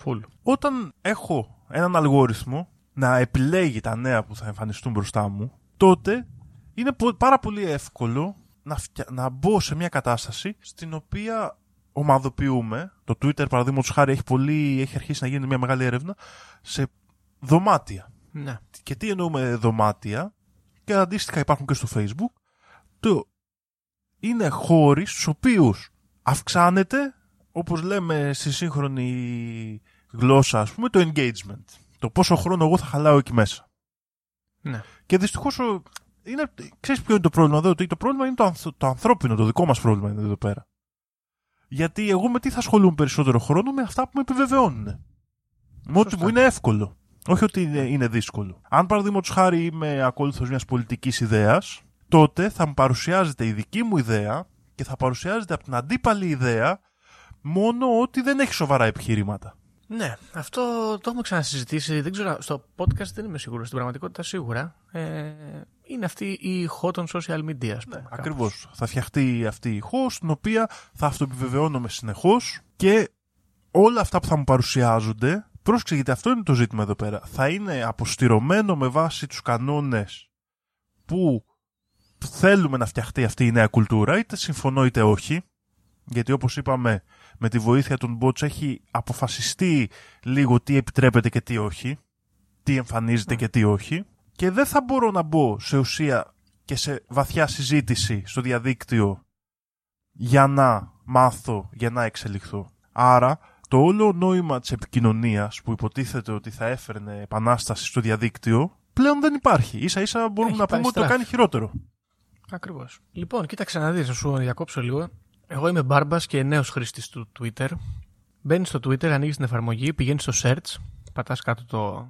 Full. Όταν έχω έναν αλγόριθμο να επιλέγει τα νέα που θα εμφανιστούν μπροστά μου, τότε είναι πο- πάρα πολύ εύκολο να, φτια... να μπω σε μια κατάσταση στην οποία ομαδοποιούμε. Το Twitter, παραδείγματος χάρη, έχει, πολύ... έχει αρχίσει να γίνεται μια μεγάλη έρευνα σε δωμάτια. Ναι. Και τι εννοούμε δωμάτια, και αντίστοιχα υπάρχουν και στο Facebook, το είναι χώροι στους οποίους αυξάνεται, όπως λέμε στη σύγχρονη γλώσσα, ας πούμε, το engagement. Το πόσο χρόνο εγώ θα χαλάω εκεί μέσα. Ναι. Και δυστυχώς, ο- είναι, ξέρεις ποιο είναι το πρόβλημα εδώ, ότι το πρόβλημα είναι το, ανθ- το ανθρώπινο, το δικό μας πρόβλημα είναι εδώ πέρα. Γιατί εγώ με τι θα ασχολούμαι περισσότερο χρόνο, με αυτά που με επιβεβαιώνουν. Με ό,τι Σωστά. μου είναι εύκολο. Όχι ότι είναι, είναι δύσκολο. Αν παραδείγματος χάρη είμαι ακόλουθος μιας πολιτικής ιδέας, τότε θα μου παρουσιάζεται η δική μου ιδέα και θα παρουσιάζεται από την αντίπαλη ιδέα μόνο ότι δεν έχει σοβαρά επιχειρήματα. Ναι, αυτό το έχουμε ξανασυζητήσει. Δεν ξέρω, στο podcast δεν είμαι σίγουρος. Στην πραγματικότητα σίγουρα. Ε, είναι αυτή η ηχό των social media, ας πούμε. Ακριβώς. Θα φτιαχτεί αυτή η ηχό, στην οποία θα αυτοεπιβεβαιώνομαι συνεχώς και όλα αυτά που θα μου παρουσιάζονται. Πρόσεξε, γιατί αυτό είναι το ζήτημα εδώ πέρα. Θα είναι αποστηρωμένο με βάση τους κανόνες που θέλουμε να φτιαχτεί αυτή η νέα κουλτούρα, είτε συμφωνώ είτε όχι. Γιατί όπως είπαμε, με τη βοήθεια των bots έχει αποφασιστεί λίγο τι επιτρέπεται και τι όχι, τι εμφανίζεται και τι όχι. Και δεν θα μπορώ να μπω σε ουσία και σε βαθιά συζήτηση στο διαδίκτυο για να μάθω, για να εξελιχθώ. Άρα, το όλο νόημα της επικοινωνίας που υποτίθεται ότι θα έφερνε επανάσταση στο διαδίκτυο, πλέον δεν υπάρχει. Ίσα ίσα μπορούμε Έχει να πάει πούμε ότι το στράφη. κάνει χειρότερο. Ακριβώς. Λοιπόν, κοίταξε να δεις, να σου διακόψω λίγο. Εγώ είμαι μπάρμπας και νέος χρήστης του Twitter. Μπαίνεις στο Twitter, ανοίγεις την εφαρμογή, πηγαίνεις στο search, πατάς κάτω το,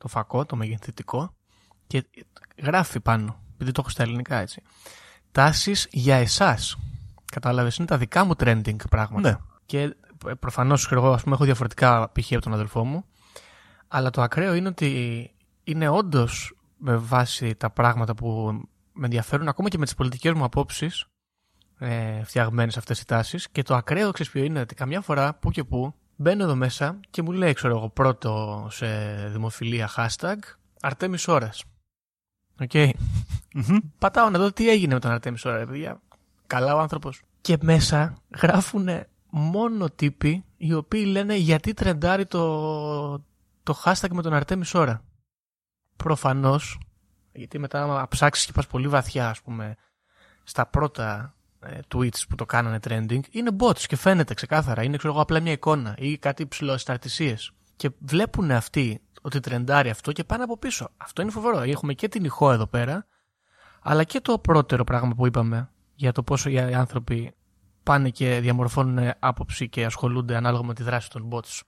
το φακό, το μεγεθυντικό και γράφει πάνω, επειδή το έχω στα ελληνικά έτσι. Τάσεις για εσάς. Κατάλαβες, είναι τα δικά μου trending πράγματα. Ναι. Και προφανώς εγώ ας πούμε, έχω διαφορετικά π.χ. από τον αδελφό μου. Αλλά το ακραίο είναι ότι είναι όντως με βάση τα πράγματα που με ενδιαφέρουν ακόμα και με τις πολιτικές μου απόψεις ε, φτιαγμένες αυτές οι τάσεις. Και το ακραίο ξέρεις ποιο είναι ότι καμιά φορά που και που μπαίνω εδώ μέσα και μου λέει, ξέρω εγώ, πρώτο σε δημοφιλία hashtag Αρτέμι ώρα. Οκ. Μμμ. Πατάω να δω τι έγινε με τον Αρτέμη Σώρρα, ρε παιδιά. Καλά ο άνθρωπος. Και μέσα γράφουν μόνο τύποι οι οποίοι λένε γιατί τρεντάρει το, το hashtag με τον Αρτέμι ώρα. Προφανώς, γιατί μετά άμα ψάξεις και πας πολύ βαθιά, ας πούμε, στα πρώτα ε, tweets που το κάνανε trending, είναι bots και φαίνεται ξεκάθαρα. Είναι ξέρω εγώ απλά μια εικόνα ή κάτι υψηλό σταρτησίε. Και βλέπουν αυτοί ότι τρεντάρει αυτό και πάνε από πίσω. Αυτό είναι φοβερό. Έχουμε και την ηχό εδώ πέρα, αλλά και το πρώτερο πράγμα που είπαμε για το πόσο οι άνθρωποι πάνε και διαμορφώνουν άποψη και ασχολούνται ανάλογα με τη δράση των bots.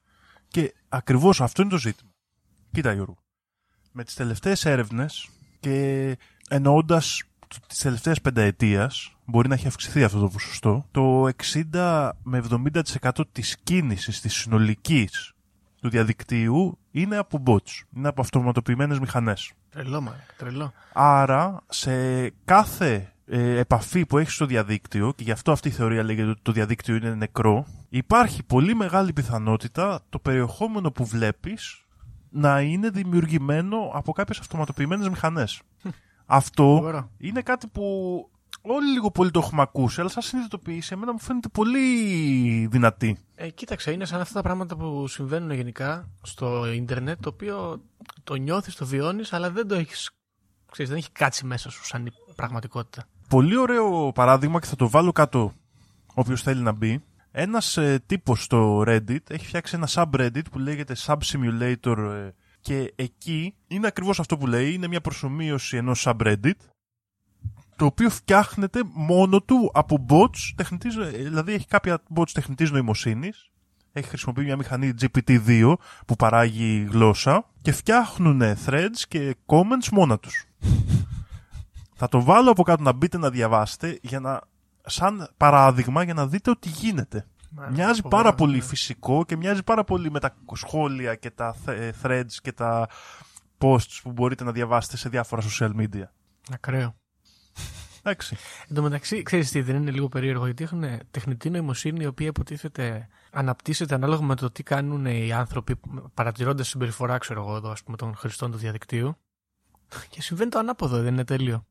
Και ακριβώς αυτό είναι το ζήτημα. Κοίτα Γιώργο, με τις τελευταίες έρευνες και εννοώντας το- τις τελευταίες πενταετίας, μπορεί να έχει αυξηθεί αυτό το ποσοστό, το 60 με 70% της κίνησης της συνολικής του διαδικτύου είναι από bots, είναι από αυτοματοποιημένες μηχανές. Τρελό, μα, τρελό. Άρα, σε κάθε ε, επαφή που έχεις στο διαδίκτυο, και γι' αυτό αυτή η θεωρία λέγεται ότι το διαδίκτυο είναι νεκρό, υπάρχει πολύ μεγάλη πιθανότητα το περιεχόμενο που βλέπεις να είναι δημιουργημένο από κάποιες αυτοματοποιημένες μηχανές. Αυτό Φοβερό. είναι κάτι που όλοι λίγο πολύ το έχουμε ακούσει, αλλά σαν συνειδητοποίηση εμένα μου φαίνεται πολύ δυνατή. Ε, κοίταξε, είναι σαν αυτά τα πράγματα που συμβαίνουν γενικά στο ίντερνετ, το οποίο το νιώθεις, το βιώνεις, αλλά δεν το έχεις, ξέρεις, δεν έχει κάτσει μέσα σου σαν η πραγματικότητα. Πολύ ωραίο παράδειγμα και θα το βάλω κάτω όποιος θέλει να μπει. Ένας ε, τύπος στο Reddit έχει φτιάξει ένα subreddit που λέγεται Sub Simulator ε, και εκεί είναι ακριβώς αυτό που λέει, είναι μια προσωμείωση ενός subreddit το οποίο φτιάχνεται μόνο του από bots τεχνητής, ε, δηλαδή έχει κάποια bots τεχνητής νοημοσύνης έχει χρησιμοποιεί μια μηχανή GPT-2 που παράγει γλώσσα και φτιάχνουν threads και comments μόνα τους. Θα το βάλω από κάτω να μπείτε να διαβάσετε για να, σαν παράδειγμα για να δείτε ότι γίνεται. Μάλιστα, Μοιάζει φοβερό, πάρα πολύ ναι. φυσικό και μοιάζει πάρα πολύ με τα σχόλια και τα th- threads και τα posts που μπορείτε να διαβάσετε σε διάφορα social media. Ακραίο. Εντάξει. Εν τω μεταξύ, ξέρεις τι, δεν είναι λίγο περίεργο, γιατί έχουν τεχνητή νοημοσύνη η οποία υποτίθεται αναπτύσσεται ανάλογα με το τι κάνουν οι άνθρωποι παρατηρώντας συμπεριφορά, ξέρω εγώ, εδώ, ας πούμε, των χρηστών του διαδικτύου. Και συμβαίνει το ανάποδο, δεν είναι τέλειο.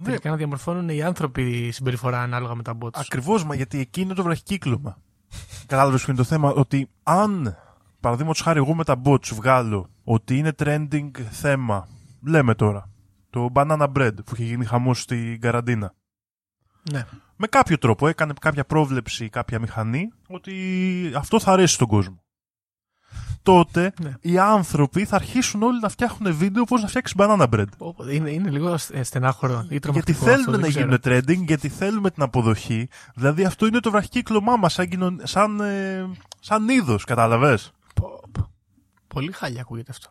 Ναι. Τελικά να διαμορφώνουν οι άνθρωποι συμπεριφορά ανάλογα με τα bots. Ακριβώς, μα γιατί εκεί είναι το βραχικύκλωμα. Κατάλαβες ποιο είναι το θέμα, ότι αν παραδείγματος χάρη εγώ με τα bots βγάλω ότι είναι trending θέμα, λέμε τώρα, το banana bread που είχε γίνει χαμός στην καραντίνα. Ναι. Με κάποιο τρόπο έκανε κάποια πρόβλεψη κάποια μηχανή ότι αυτό θα αρέσει στον κόσμο. Τότε Ναι. οι άνθρωποι θα αρχίσουν όλοι να φτιάχνουν βίντεο πώς να φτιάξει banana bread. Πω, Είναι, είναι λίγο ε, στενάχωρο ή Γιατί τρομακτικό θέλουν αυτό, δεν να ξέρω. γίνουν trending, γιατί θέλουμε την αποδοχή. Δηλαδή αυτό είναι το βραχικύκλωμά μας σαν, κοινων... σαν, ε, σαν είδος, κατάλαβες; Πω, πω. Πολύ χάλια ακούγεται αυτό.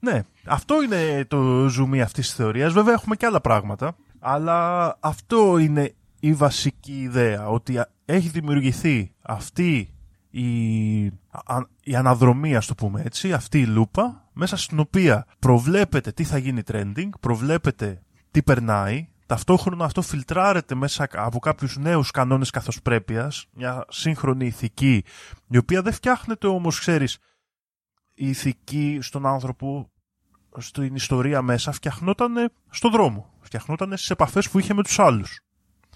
Ναι, αυτό είναι το ζουμί αυτής της θεωρίας. Βέβαια έχουμε και άλλα πράγματα, αλλά αυτό είναι η βασική ιδέα, ότι α- έχει δημιουργηθεί αυτή η, α- η αναδρομή, ας το πούμε έτσι, αυτή η λούπα, μέσα στην οποία προβλέπετε τι θα γίνει trending, προβλέπετε τι περνάει, ταυτόχρονα αυτό φιλτράρεται μέσα από κάποιους νέους κανόνες καθοσπρέπειας, μια σύγχρονη ηθική, η οποία δεν φτιάχνεται όμως, ξέρεις, η ηθική στον άνθρωπο, στην ιστορία μέσα, φτιαχνόταν στον δρόμο, φτιαχνόταν στις επαφές που είχε με τους άλλους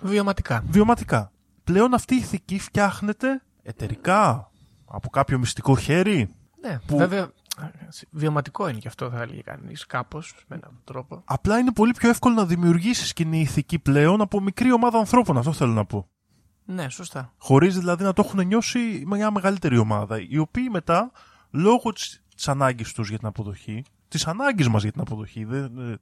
Βιωματικά. βιωματικά. Πλέον αυτή η ηθική φτιάχνεται εταιρικά, από κάποιο μυστικό χέρι; Ναι, Που- βέβαια. Βιωματικό είναι και αυτό, θα έλεγε κανείς, κάπως, με έναν τρόπο. Απλά είναι πολύ πιο εύκολο να δημιουργήσεις κοινή ηθική πλέον από μικρή ομάδα ανθρώπων, αυτό θέλω να πω. Ναι, σωστά. Χωρίς δηλαδή να το έχουν νιώσει μια μεγαλύτερη ομάδα, οι οποίοι μετά, λόγω της, της ανάγκης τους για την αποδοχή, της ανάγκης μας για την αποδοχή, δεν, ε,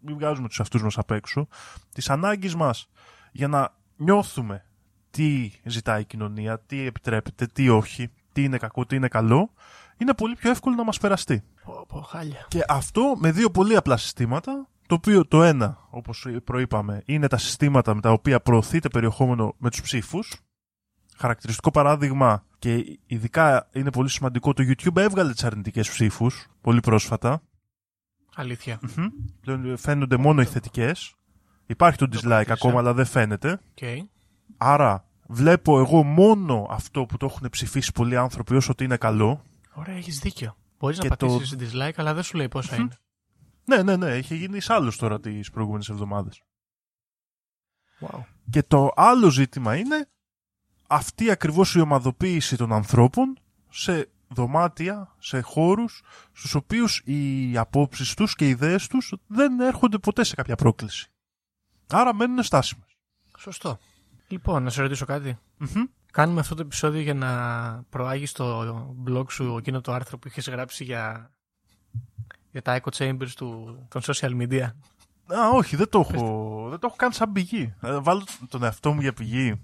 μην βγάζουμε τους αυτούς μας απ' έξω, της ανάγκης μας για να νιώθουμε τι ζητάει η κοινωνία, τι επιτρέπεται, τι όχι, τι είναι κακό, τι είναι καλό, είναι πολύ πιο εύκολο να μας περαστεί. Πω, πω, χάλια. Και αυτό με δύο πολύ απλά συστήματα, το οποίο το ένα, όπως προείπαμε, είναι τα συστήματα με τα οποία προωθείται περιεχόμενο με τους ψήφους. Χαρακτηριστικό παράδειγμα και ειδικά είναι πολύ σημαντικό, το YouTube έβγαλε τις αρνητικές ψήφους πολύ πρόσφατα. Αλήθεια. Μμμ. Πλέον φαίνονται μόνο οι θετικές. Υπάρχει το dislike κρατήσαν. ακόμα, αλλά δεν φαίνεται. Οκ. Άρα βλέπω εγώ μόνο αυτό που το έχουν ψηφίσει πολλοί άνθρωποι όσο ότι είναι καλό. Ωραία, έχεις δίκιο. Μπορείς να Και το- πατήσεις dislike, αλλά δεν σου λέει πόσα είναι. Ναι, ναι, ναι, είχε γίνει σάλος τώρα τις προηγούμενες εβδομάδες. Wow. Και το άλλο ζήτημα είναι αυτή ακριβώς η ομαδοποίηση των ανθρώπων σε δωμάτια, σε χώρους στους οποίους οι απόψεις τους και οι ιδέες τους δεν έρχονται ποτέ σε κάποια πρόκληση. Άρα μένουν στάσιμες. Σωστό. Λοιπόν, να σε ρωτήσω κάτι. Μμμ. Κάνουμε αυτό το επεισόδιο για να προάγεις στο blog σου εκείνο το άρθρο που είχες γράψει για, για τα echo chambers του, των social media. Α, όχι, δεν το έχω, δεν το έχω κάνει σαν πηγή. Ε, βάλω τον εαυτό μου για πηγή.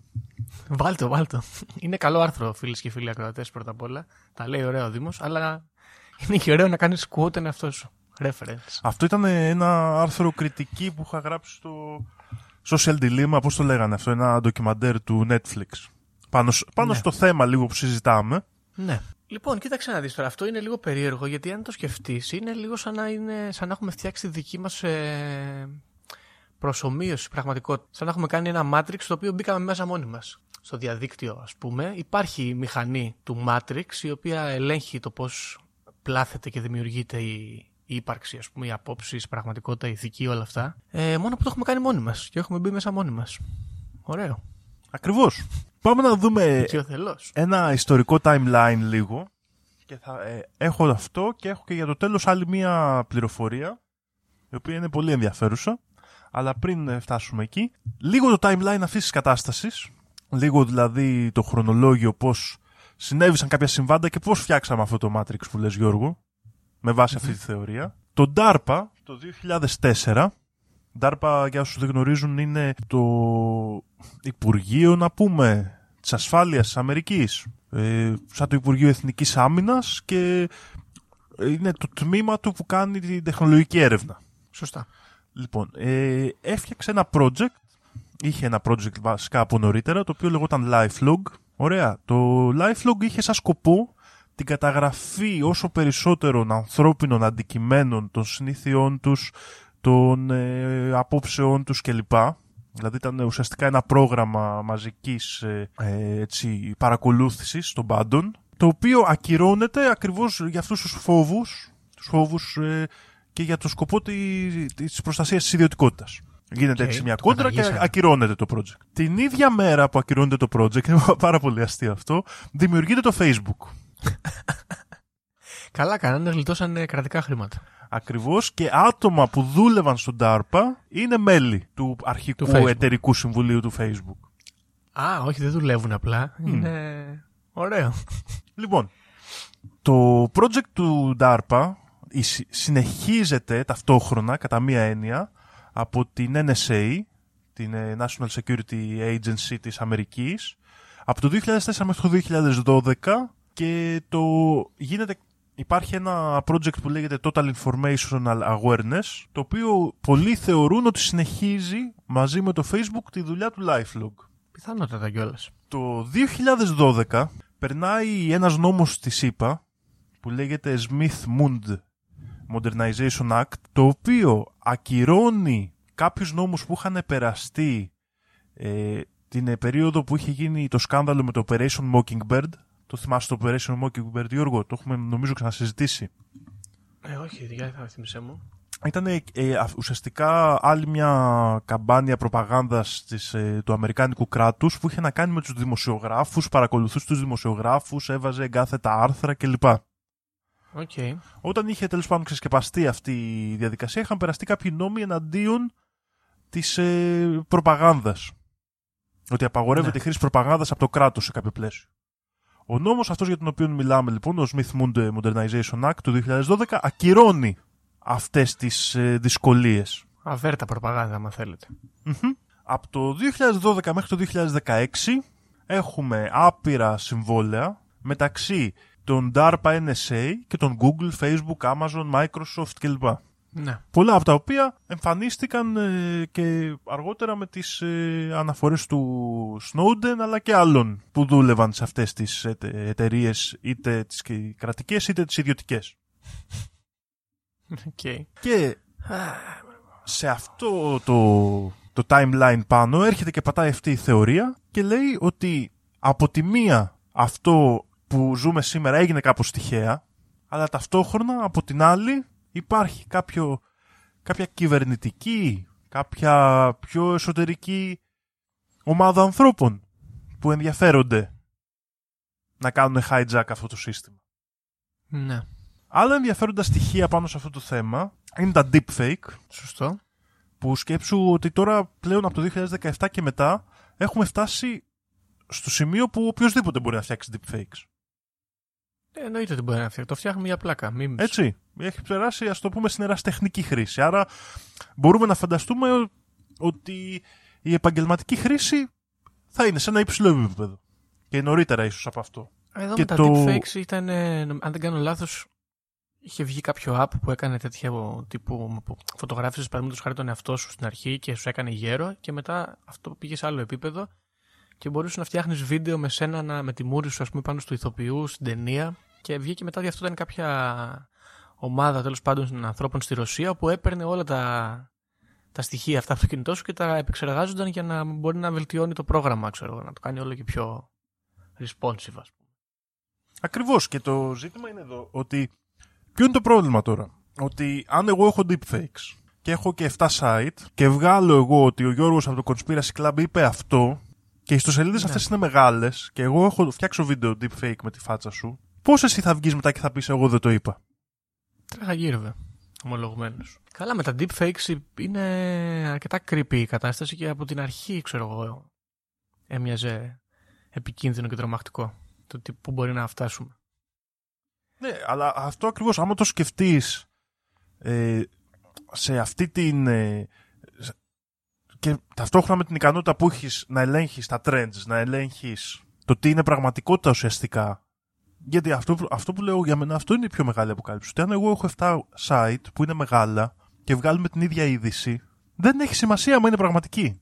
Βάλτο, βάλτο. Είναι καλό άρθρο, φίλες και φίλοι ακροατές, πρώτα απ' όλα. Τα λέει ωραίο ο Δήμος, αλλά είναι και ωραίο να κάνεις quote τον εαυτό σου. Reference. Αυτό ήταν ένα άρθρο κριτική που είχα γράψει στο Social Dilemma, πώς το λέγανε αυτό, ένα ντοκιμαντέρ του Netflix. Πάνω, σ- πάνω Ναι. στο θέμα λίγο που συζητάμε. Ναι. Λοιπόν, κοίταξε να δεις τώρα. Αυτό είναι λίγο περίεργο γιατί αν το σκεφτείς είναι λίγο σαν να, είναι, σαν να έχουμε φτιάξει τη δική μας ε, προσωμείωση πραγματικότητα. Σαν να έχουμε κάνει ένα Matrix το οποίο μπήκαμε μέσα μόνοι μας. Στο διαδίκτυο, ας πούμε, υπάρχει η μηχανή του Matrix η οποία ελέγχει το πώς πλάθεται και δημιουργείται η, η ύπαρξη, ας πούμε, οι απόψεις, η πραγματικότητα, η ηθική, όλα αυτά. Ε, μόνο που το έχουμε κάνει μόνοι μας και έχουμε μπει μέσα μόνοι μας. Ωραίο. Ακριβώς. Πάμε να δούμε Και ο θελός. ένα ιστορικό timeline λίγο. Και θα, ε, έχω αυτό και έχω και για το τέλος άλλη μία πληροφορία, η οποία είναι πολύ ενδιαφέρουσα. Αλλά πριν ε, φτάσουμε εκεί, λίγο το timeline αυτής της κατάστασης, λίγο δηλαδή το χρονολόγιο πώς συνέβησαν κάποια συμβάντα και πώς φτιάξαμε αυτό το Matrix που λες Γιώργο, με βάση αυτή τη θεωρία. Το DARPA το 2004, DARPA για όσους δεν γνωρίζουν είναι το Υπουργείο να πούμε της Ασφάλειας της Αμερικής, ε, σαν το Υπουργείο Εθνικής Άμυνας και είναι το τμήμα του που κάνει την τεχνολογική έρευνα. Σωστά. Λοιπόν, ε, έφτιαξε ένα project, είχε ένα project βασικά από νωρίτερα, το οποίο λεγόταν LifeLog. Ωραία. Το LifeLog είχε σαν σκοπό την καταγραφή όσο περισσότερων ανθρώπινων αντικειμένων, των συνήθειών τους, των ε, απόψεών τους κλπ. Δηλαδή ήταν ουσιαστικά ένα πρόγραμμα μαζικής ε, ε, έτσι, παρακολούθησης των πάντων, το οποίο ακυρώνεται ακριβώς για αυτούς τους φόβους, τους φόβους ε, και για το σκοπό τη, της προστασίας της ιδιωτικότητας. Γίνεται Οκ, έτσι μια το κόντρα και καταργήσανε. ακυρώνεται το project. Την ίδια μέρα που ακυρώνεται το project, είναι πάρα πολύ αστείο αυτό, δημιουργείται το Facebook. Καλά κάνανε, γλιτώσανε κρατικά χρήματα. Ακριβώς και άτομα που δούλευαν στον DARPA είναι μέλη του αρχικού Του Facebook. εταιρικού συμβουλίου του Facebook. Α, όχι, δεν δουλεύουν απλά. Είναι ωραίο. Λοιπόν, το project του DARPA η- συ- συνεχίζεται ταυτόχρονα, κατά μία έννοια, από την NSA, την ε, National Security Agency της Αμερικής, από το 2004 μέχρι το 2012 και το γίνεται... Υπάρχει ένα project που λέγεται Total Informational Awareness, το οποίο πολλοί θεωρούν ότι συνεχίζει μαζί με το Facebook τη δουλειά του LifeLog. Πιθανότατα κιόλας. Το 2012 περνάει ένας νόμος στη ΣΥΠΑ που λέγεται Smith-Mund Modernization Act το οποίο ακυρώνει κάποιους νόμους που είχαν περαστεί ε, την περίοδο που είχε γίνει το σκάνδαλο με το Operation Mockingbird το θυμάσαι το Operation Mockingbird Γιώργο το έχουμε νομίζω ξανασυζητήσει Ε, όχι, για θα θυμίσαι μου. ήταν ε, ουσιαστικά άλλη μια καμπάνια προπαγάνδας της, ε, του Αμερικάνικου κράτους που είχε να κάνει με τους δημοσιογράφους, παρακολουθούσε τους δημοσιογράφους, έβαζε εγκάθετα άρθρα κλπ. Οκ. Όταν είχε τέλος πάντων ξεσκεπαστεί αυτή η διαδικασία είχαν περαστεί κάποιοι νόμοι εναντίον της ε, προπαγάνδας. Ότι απαγορεύεται Ναι. η χρήση προπαγάνδας από το κράτος σε κάποιο πλαίσιο. Ο νόμος αυτός για τον οποίο μιλάμε λοιπόν, ο Smith Mundt Modernization Act του 2012, ακυρώνει αυτές τις ε, δυσκολίες. Αβέρτα προπαγάνδα, αν θέλετε. Μμμ. Από το 2012 μέχρι το 2016 έχουμε άπειρα συμβόλαια μεταξύ των DARPA NSA και των Google, Facebook, Amazon, Microsoft κλπ. Ναι. Πολλά από τα οποία εμφανίστηκαν ε, και αργότερα με τις ε, αναφορές του Snowden αλλά και άλλων που δούλευαν σε αυτές τις ετε, εταιρείες είτε τις κρατικές είτε τις ιδιωτικές. Οκ. Και σε αυτό το, το timeline πάνω έρχεται και πατάει αυτή η θεωρία και λέει ότι από τη μία αυτό που ζούμε σήμερα έγινε κάπως τυχαία αλλά ταυτόχρονα από την άλλη υπάρχει κάποιο, κάποια κυβερνητική, κάποια πιο εσωτερική ομάδα ανθρώπων που ενδιαφέρονται να κάνουν hijack αυτό το σύστημα; Ναι. Άλλα ενδιαφέροντα στοιχεία πάνω σε αυτό το θέμα είναι τα deepfake, Σωστό. που σκέψου ότι τώρα πλέον από το 2017 και μετά έχουμε φτάσει στο σημείο που οποιοδήποτε μπορεί να φτιάξει deepfakes. Ε, εννοείται ότι μπορεί να φτιάξει. Το φτιάχνουμε για πλάκα. Memes. Έτσι. Έχει περάσει, ας το πούμε, στην εραστεχνική χρήση. Άρα μπορούμε να φανταστούμε ότι η επαγγελματική χρήση θα είναι σε ένα υψηλό επίπεδο. Και νωρίτερα ίσως από αυτό. Εδώ Και με τα το- deepfakes ήταν, ε, νομ- αν δεν κάνω λάθος, είχε βγει κάποιο app που έκανε τέτοια τύπου που φωτογράφησες παραδείγματος χάρη τον εαυτό σου στην αρχή και σου έκανε γέρο και μετά αυτό πήγε σε άλλο επίπεδο και μπορούσες να φτιάχνεις βίντεο με σένα να, με τη μούρη σου ας πούμε πάνω του ηθοποιού στην ταινία και βγήκε μετά ότι αυτό ήταν κάποια ομάδα τέλος πάντων των ανθρώπων στη Ρωσία που έπαιρνε όλα τα, τα στοιχεία αυτά από το κινητό σου και τα επεξεργάζονταν για να μπορεί να βελτιώνει το πρόγραμμα, ξέρω, εγώ, να το κάνει όλο και πιο responsive, ας πούμε. Ακριβώς. Και το ζήτημα είναι εδώ ότι. Ποιο είναι το πρόβλημα τώρα; Ότι αν εγώ έχω deepfakes και έχω και 7 site και βγάλω εγώ ότι ο Γιώργος από το Conspiracy Club είπε αυτό και οι ιστοσελίδες Ναι. αυτές είναι μεγάλες και εγώ έχω φτιάξω βίντεο deepfake με τη φάτσα σου, πώς εσύ θα βγεις μετά και θα πεις εγώ δεν το είπα. Τρέχα ομολογουμένω. Καλά, με τα deepfakes είναι αρκετά creepy η κατάσταση και από την αρχή, ξέρω εγώ, έμοιαζε επικίνδυνο και τρομακτικό. Το τι, πού μπορεί να φτάσουμε. Ναι, αλλά αυτό ακριβώς, άμα το σκεφτείς ε, σε αυτή την... ε, σε- και ταυτόχρονα με την ικανότητα που έχεις να ελέγχεις τα trends, να ελέγχεις το τι είναι πραγματικότητα ουσιαστικά. Γιατί αυτό, που- αυτό που λέω για μένα, αυτό είναι η πιο μεγάλη αποκάλυψη. Ότι αν εγώ έχω 7 site που είναι μεγάλα και βγάλουμε την ίδια είδηση, δεν έχει σημασία αν είναι πραγματική.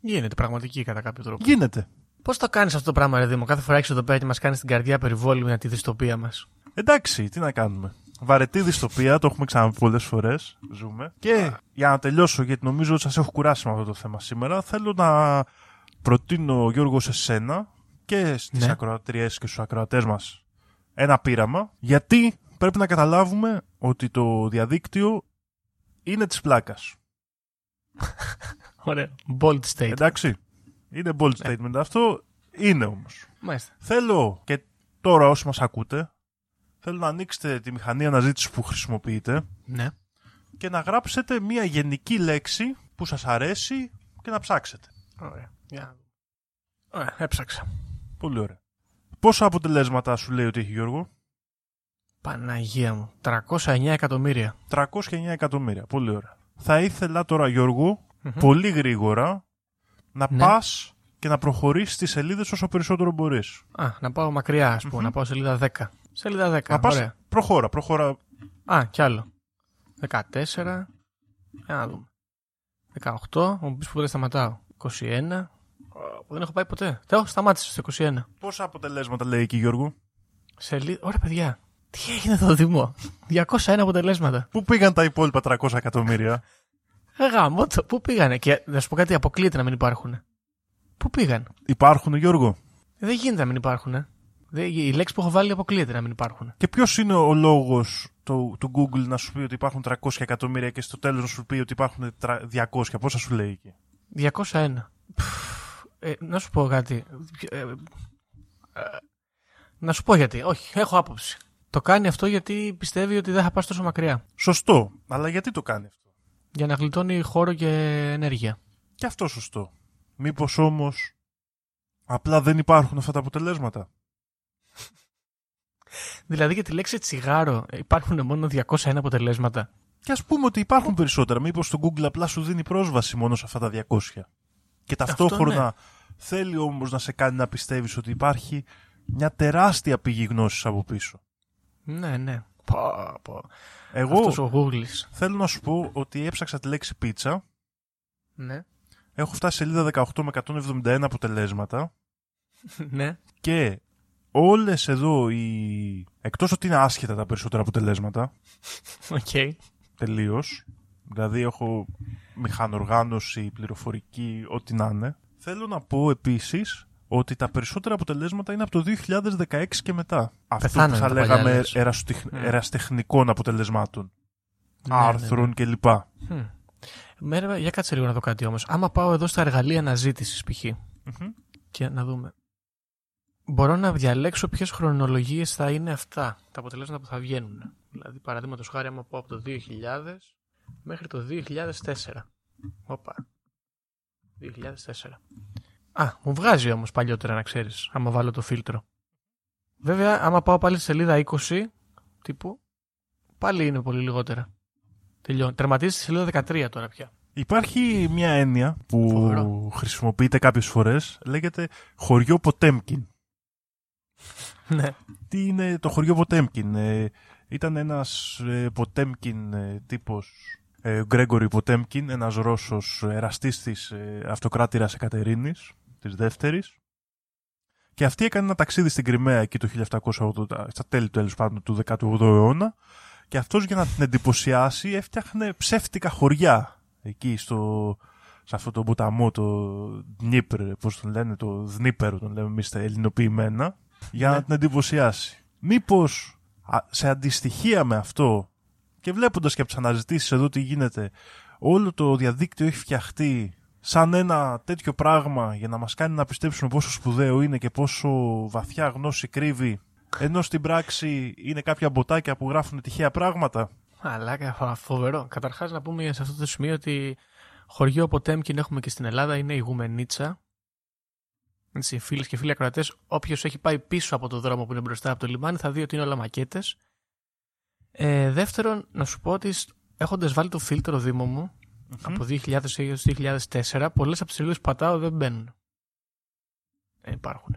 Γίνεται πραγματική κατά κάποιο τρόπο. Γίνεται. Πώς το κάνεις αυτό το πράγμα, ρε Δήμο, κάθε φορά έχεις εδώ πέρα και μας κάνεις την καρδιά περιβόλη με τη δυστοπία μας; Εντάξει, τι να κάνουμε. Βαρετή δυστοπία, το έχουμε ξαναπεί πολλές φορές. Ζούμε. Και για να τελειώσω, γιατί νομίζω ότι σας έχω κουράσει με αυτό το θέμα σήμερα, θέλω να προτείνω Γιώργο σε σένα και στις Ναι. ακροατριές και στους ακροατές μας ένα πείραμα. Γιατί πρέπει να καταλάβουμε ότι το διαδίκτυο είναι της πλάκας. Ωραία. Bold state. Εντάξει. Είναι bold statement αυτό. Είναι όμως. Μάλιστα. Θέλω και τώρα όσοι μας ακούτε, θέλω να ανοίξετε τη μηχανή αναζήτηση που χρησιμοποιείτε Ναι. και να γράψετε μία γενική λέξη που σας αρέσει και να ψάξετε. Ωραία. Για να δούμε. Ωραία, έψαξα. Πολύ ωραία. Πόσα αποτελέσματα σου λέει ότι έχει Γιώργο; Παναγία μου. 309 εκατομμύρια. 309 εκατομμύρια. Πολύ ωραία. Θα ήθελα τώρα Γιώργο, Μμμ. πολύ γρήγορα, να Ναι. πας και να προχωρήσεις τις σελίδες όσο περισσότερο μπορείς. Α, να πάω μακριά, ας πούμε, να πάω σελίδα 10. Σελίδα 10. Να πας, Ωραία. προχώρα, προχώρα. Α, κι άλλο. 14. Για να δούμε. 18. Μου πεις που δεν σταματάω. 21. Που δεν έχω πάει ποτέ. Θεό, σταμάτησε στο 21. Πόσα αποτελέσματα λέει εκεί, Γιώργο; Σελίδα. Ωραία, παιδιά. Τι έγινε εδώ, Δημό; 201 αποτελέσματα. Πού πήγαν τα υπόλοιπα 300 εκατομμύρια; Ε, Γάμο το. Πού πήγανε; Και να σου πω κάτι, αποκλείεται να μην υπάρχουν. Πού πήγαν; Υπάρχουν, Γιώργο; Ε, Δεν γίνεται να μην υπάρχουν. Ε. Δεν- Οι λέξεις που έχω βάλει αποκλείεται να μην υπάρχουν. Και ποιος είναι ο λόγος του, του Google να σου πει ότι υπάρχουν 300 εκατομμύρια και στο τέλος να σου πει ότι υπάρχουν τρα- 200. Πόσα σου λέει εκεί; 201. Πφ, Ε, να σου πω κάτι. Ε, ε, να σου πω γιατί. Όχι, έχω άποψη. Το κάνει αυτό γιατί πιστεύει ότι δεν θα πας τόσο μακριά. Σωστό. Αλλά γιατί το κάνει αυτό; Για να γλιτώνει χώρο και ενέργεια. Και αυτό σωστό. Μήπως όμως απλά δεν υπάρχουν αυτά τα αποτελέσματα; Δηλαδή για τη λέξη τσιγάρο υπάρχουν μόνο 201 αποτελέσματα. Και ας πούμε ότι υπάρχουν περισσότερα. Μήπως το Google απλά σου δίνει πρόσβαση μόνο σε αυτά τα 200. Και ταυτόχρονα ναι. θέλει όμως να σε κάνει να πιστεύεις ότι υπάρχει μια τεράστια πηγή γνώσης από πίσω. Ναι, ναι. Πω, πω. Εγώ Αυτός ο Googles. θέλω να σου πω ότι έψαξα τη λέξη πίτσα. Ναι. Έχω φτάσει σελίδα 18 με 171 αποτελέσματα. ναι. Και όλες εδώ οι... Εκτός ότι είναι άσχετα τα περισσότερα αποτελέσματα, Οκ. τελείως, δηλαδή έχω μηχανοργάνωση, πληροφορική, ό,τι να είναι, θέλω να πω επίσης ότι τα περισσότερα αποτελέσματα είναι από το 2016 και μετά. Αυτό Πεθάνανε που θα τα παλιά, λέγαμε λες. ερασιτεχ- Mm. ερασιτεχνικών αποτελεσμάτων. Ναι, ναι, άρθρων κλπ. Μμ. Μέρα, για κάτσε λίγο να δω κάτι όμως. Άμα πάω εδώ στα εργαλεία αναζήτησης π.χ. Μμμ. και να δούμε. Μπορώ να διαλέξω ποιες χρονολογίες θα είναι αυτά τα αποτελέσματα που θα βγαίνουν. Δηλαδή, παραδείγματος χάρη, άμα πω από το 2000 μέχρι το 2004. Όπα. 2004. Α, μου βγάζει όμως παλιότερα να ξέρεις, άμα βάλω το φίλτρο. Βέβαια, άμα πάω πάλι στη σελίδα 20, τύπου, πάλι είναι πολύ λιγότερα. Τελειώνει. Τερματίζει στη σελίδα 13 τώρα πια. Υπάρχει μια έννοια που Φοβερό. χρησιμοποιείται κάποιες φορές, λέγεται χωριό Ποτέμκιν. Ναι. Τι είναι το χωριό Ποτέμκιν; Ε, ήταν ένας ε, Ποτέμκιν ε, τύπος, ε, Γκρέγκορη Ποτέμκιν, ένας Ρώσος εραστής της ε, αυτοκράτηρας Εκατερίνης, της δεύτερης. Και αυτή έκανε ένα ταξίδι στην Κρυμαία εκεί το 1780, στα τέλη τέλος πάντων του 18ου αιώνα. Και αυτός για να την εντυπωσιάσει έφτιαχνε ψεύτικα χωριά εκεί στο, σε αυτό το ποταμό, το Δνίπρ, πώς τον λένε, το Δνίπερ τον λέμε εμείς τα ελληνοποιημένα, για να την εντυπωσιάσει. Μήπως α, σε αντιστοιχεία με αυτό και βλέποντας και από τις αναζητήσεις εδώ τι γίνεται, όλο το διαδίκτυο έχει φτιαχτεί σαν ένα τέτοιο πράγμα για να μας κάνει να πιστέψουμε πόσο σπουδαίο είναι και πόσο βαθιά γνώση κρύβει, ενώ στην πράξη είναι κάποια μποτάκια που γράφουν τυχαία πράγματα. Μαλάκα, φο- φοβερό. Καταρχάς, να πούμε σε αυτό το σημείο ότι χωριό Ποτέμκιν έχουμε και στην Ελλάδα είναι η Γουμενίτσα. Έτσι, φίλες και φίλοι ακροατές, όποιος έχει πάει πίσω από το δρόμο που είναι μπροστά από το λιμάνι θα δει ότι είναι όλα μακέτες. Ε, δεύτερον, να σου πω ότι έχοντας βάλει το φίλτρο Δήμο μου από 2000 έως 2004, πολλές από τις σελίδες που πατάω δεν μπαίνουν. Ε, υπάρχουν.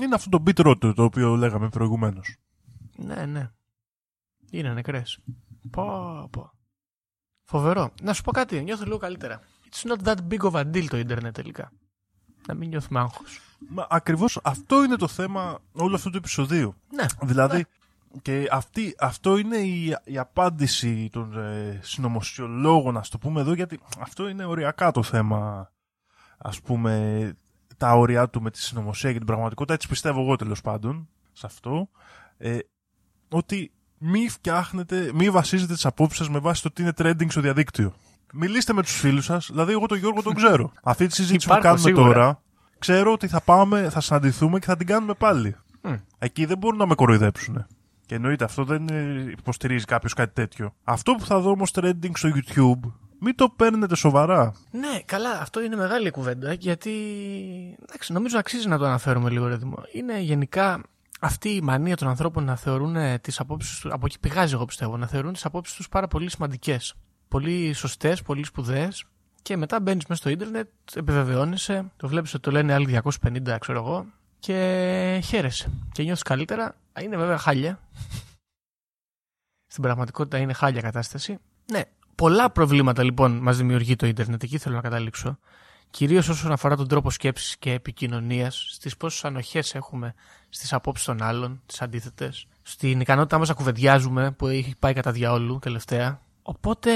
Είναι αυτό το bit road το οποίο λέγαμε προηγουμένως. Ναι, ναι. Είναι νεκρές. Πω, πω. Φοβερό. Να σου πω κάτι, νιώθω λίγο καλύτερα. It's not that big of a deal το ίντερνετ τελικά. Να μην νιώθουμε άγχος. Μα ακριβώς αυτό είναι το θέμα όλου αυτού του επεισοδίου. Ναι. Δηλαδή, και αυτή, αυτό είναι η, η απάντηση των ε, συνωμοσιολόγων, να το πούμε εδώ, γιατί αυτό είναι οριακά το θέμα, ας πούμε, τα όρια του με τη συνωμοσία και την πραγματικότητα, έτσι πιστεύω εγώ τέλος πάντων, σε αυτό, ε, ότι μη φτιάχνετε, μη βασίζετε τις απόψεις σας με βάση το τι είναι trending στο διαδίκτυο. Μιλήστε με τους φίλους σας, δηλαδή εγώ τον Γιώργο τον ξέρω. Αυτή τη συζήτηση που Υπάρχω, κάνουμε σίγουρα. τώρα, ξέρω ότι θα πάμε, θα συναντηθούμε και θα την κάνουμε πάλι. Μμ. Εκεί δεν μπορούν να με κοροϊδέψουν. Και εννοείται αυτό δεν ε, υποστηρίζει κάποιος κάτι τέτοιο. Αυτό που θα δω όμως trending στο YouTube, μην το παίρνετε σοβαρά. Ναι, καλά, αυτό είναι μεγάλη κουβέντα γιατί. Εντάξει, νομίζω αξίζει να το αναφέρουμε λίγο, ρε Δημό. Είναι γενικά αυτή η μανία των ανθρώπων να θεωρούν τις απόψεις τους. Από εκεί πηγάζει, εγώ πιστεύω, να θεωρούν τις απόψεις τους πάρα πολύ σημαντικές. Πολύ σωστές, πολύ σπουδαίες. Και μετά μπαίνεις μέσα στο ίντερνετ, επιβεβαιώνεσαι, το βλέπεις ότι το λένε άλλοι 250, ξέρω εγώ, και χαίρεσαι. Και νιώθεις καλύτερα. Είναι βέβαια χάλια. Στην πραγματικότητα είναι χάλια κατάσταση. Ναι, πολλά προβλήματα λοιπόν μας δημιουργεί το ίντερνετ, εκεί θέλω να καταλήξω. Κυρίως όσον αφορά τον τρόπο σκέψης και επικοινωνίας, στις πόσες ανοχές έχουμε στις απόψεις των άλλων, τις αντίθετες, στην ικανότητά μας να κουβεντιάζουμε που έχει πάει κατά διαόλου τελευταία. Οπότε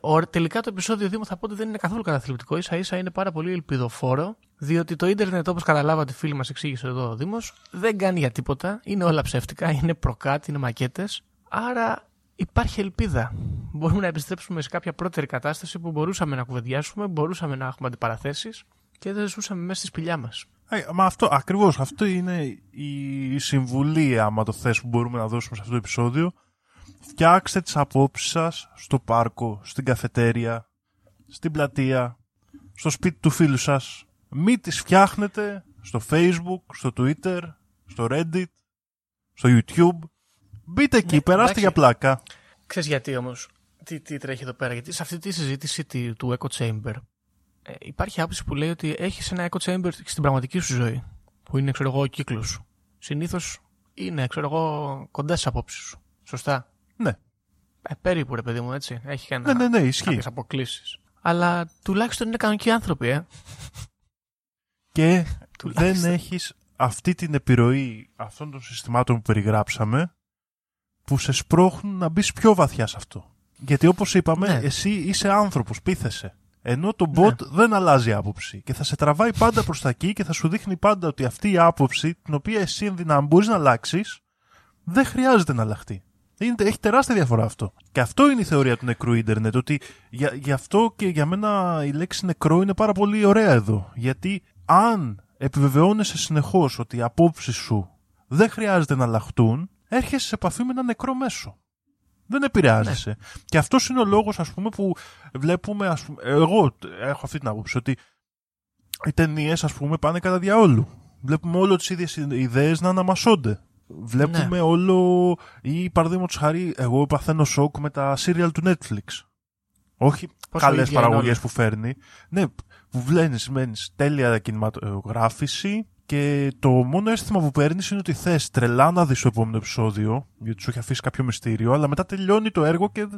ο, τελικά το επεισόδιο Δήμο θα πω ότι δεν είναι καθόλου καταθλιπτικό, ίσα ίσα είναι πάρα πολύ ελπιδοφόρο, διότι το ίντερνετ όπως καταλάβατε φίλοι μας εξήγησε εδώ ο Δήμος, δεν κάνει για τίποτα, είναι όλα ψεύτικα, είναι προκάτι, είναι μακέτες. Άρα υπάρχει ελπίδα. Μπορούμε να επιστρέψουμε σε κάποια πρώτερη κατάσταση που μπορούσαμε να κουβεντιάσουμε, μπορούσαμε να έχουμε αντιπαραθέσεις και δεν ζούσαμε μέσα στη σπηλιά μας. Ε, μα αυτό, ακριβώς, αυτό είναι η συμβουλή, άμα το θες, που μπορούμε να δώσουμε σε αυτό το επεισόδιο. Φτιάξτε τις απόψεις σας στο πάρκο, στην καφετέρια, στην πλατεία, στο σπίτι του φίλου σας. Μην τις φτιάχνετε στο facebook, στο twitter, στο reddit, στο youtube. Μπείτε εκεί, Ναι, περάστε εντάξει. για πλάκα. Ξέρεις γιατί όμως, τι, τι τρέχει εδώ πέρα, γιατί σε αυτή τη συζήτηση τη- του echo chamber ε, υπάρχει άποψη που λέει ότι έχεις ένα echo chamber στην πραγματική σου ζωή, που είναι ξέρω εγώ ο κύκλος σου. Συνήθως είναι ξέρω εγώ κοντά στις απόψεις σου. Σωστά; Ναι. Ε, περίπου ρε παιδί μου έτσι. Έχει ένα, Ναι, ναι, ναι, ισχύει. κάποιες αποκλήσεις. Αλλά τουλάχιστον είναι κανονικοί άνθρωποι, ε. Και Τουλάχιστον. δεν έχεις αυτή την επιρροή αυτών των συστημάτων που περιγράψαμε που σε σπρώχνουν να μπεις πιο βαθιά σε αυτό. Γιατί όπως είπαμε, Ναι. εσύ είσαι άνθρωπος, πείθεσαι. Ενώ το bot δεν αλλάζει άποψη και θα σε τραβάει πάντα προς τα εκεί και θα σου δείχνει πάντα ότι αυτή η άποψη, την οποία εσύ ενδυνάμει μπορείς να αλλάξεις, δεν χρειάζεται να αλλάχτεί. Είναι, έχει τεράστια διαφορά αυτό. Και αυτό είναι η θεωρία του νεκρού ίντερνετ. Ότι για, γι' αυτό και για μένα η λέξη νεκρό είναι πάρα πολύ ωραία εδώ. Γιατί αν επιβεβαιώνεσαι συνεχώς ότι οι απόψεις σου δεν χρειάζεται να αλλάχτούν, έρχεσαι σε επαφή με ένα νεκρό μέσο. Δεν επηρεάζεσαι. Και αυτός είναι ο λόγος, ας πούμε, που βλέπουμε. Ας πούμε, εγώ έχω αυτή την άποψη ότι οι ταινίες, ας πούμε, πάνε κατά διαόλου. Βλέπουμε όλο τις ίδιες ιδέες να αναμασώνται. Βλέπουμε Ναι. όλο. ή παραδείγματος χάρη, εγώ παθαίνω σοκ με τα serial του Netflix. Όχι Πόσο καλές ίδια είναι παραγωγές όλα. που φέρνει. Ναι, που βλέπει, μένει τέλεια κινηματογράφηση και το μόνο αίσθημα που παίρνεις είναι ότι θες τρελά να δεις το επόμενο επεισόδιο, γιατί σου έχει αφήσει κάποιο μυστήριο, αλλά μετά τελειώνει το έργο και.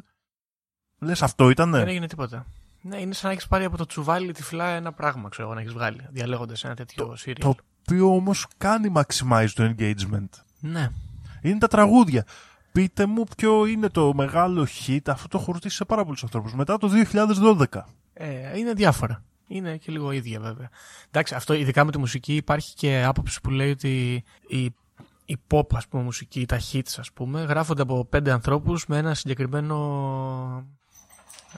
Λες, αυτό ήτανε. Δεν έγινε τίποτα. Ναι, είναι σαν να έχεις πάρει από το τσουβάλι τυφλά ένα πράγμα, ξέρω εγώ, να έχεις βγάλει, διαλέγοντας ένα τέτοιο serial. Το οποίο όμως κάνει maximize το engagement. Ναι. Είναι τα τραγούδια. Πείτε μου ποιο είναι το μεγάλο hit, αυτό το έχω ρωτήσει σε πάρα πολλούς ανθρώπους. Μετά το 2012. Ε, είναι διάφορα. Είναι και λίγο ίδια βέβαια. Εντάξει, αυτό ειδικά με τη μουσική υπάρχει και άποψη που λέει ότι η, η pop ας πούμε μουσική, τα hits ας πούμε, γράφονται από πέντε ανθρώπους με ένα συγκεκριμένο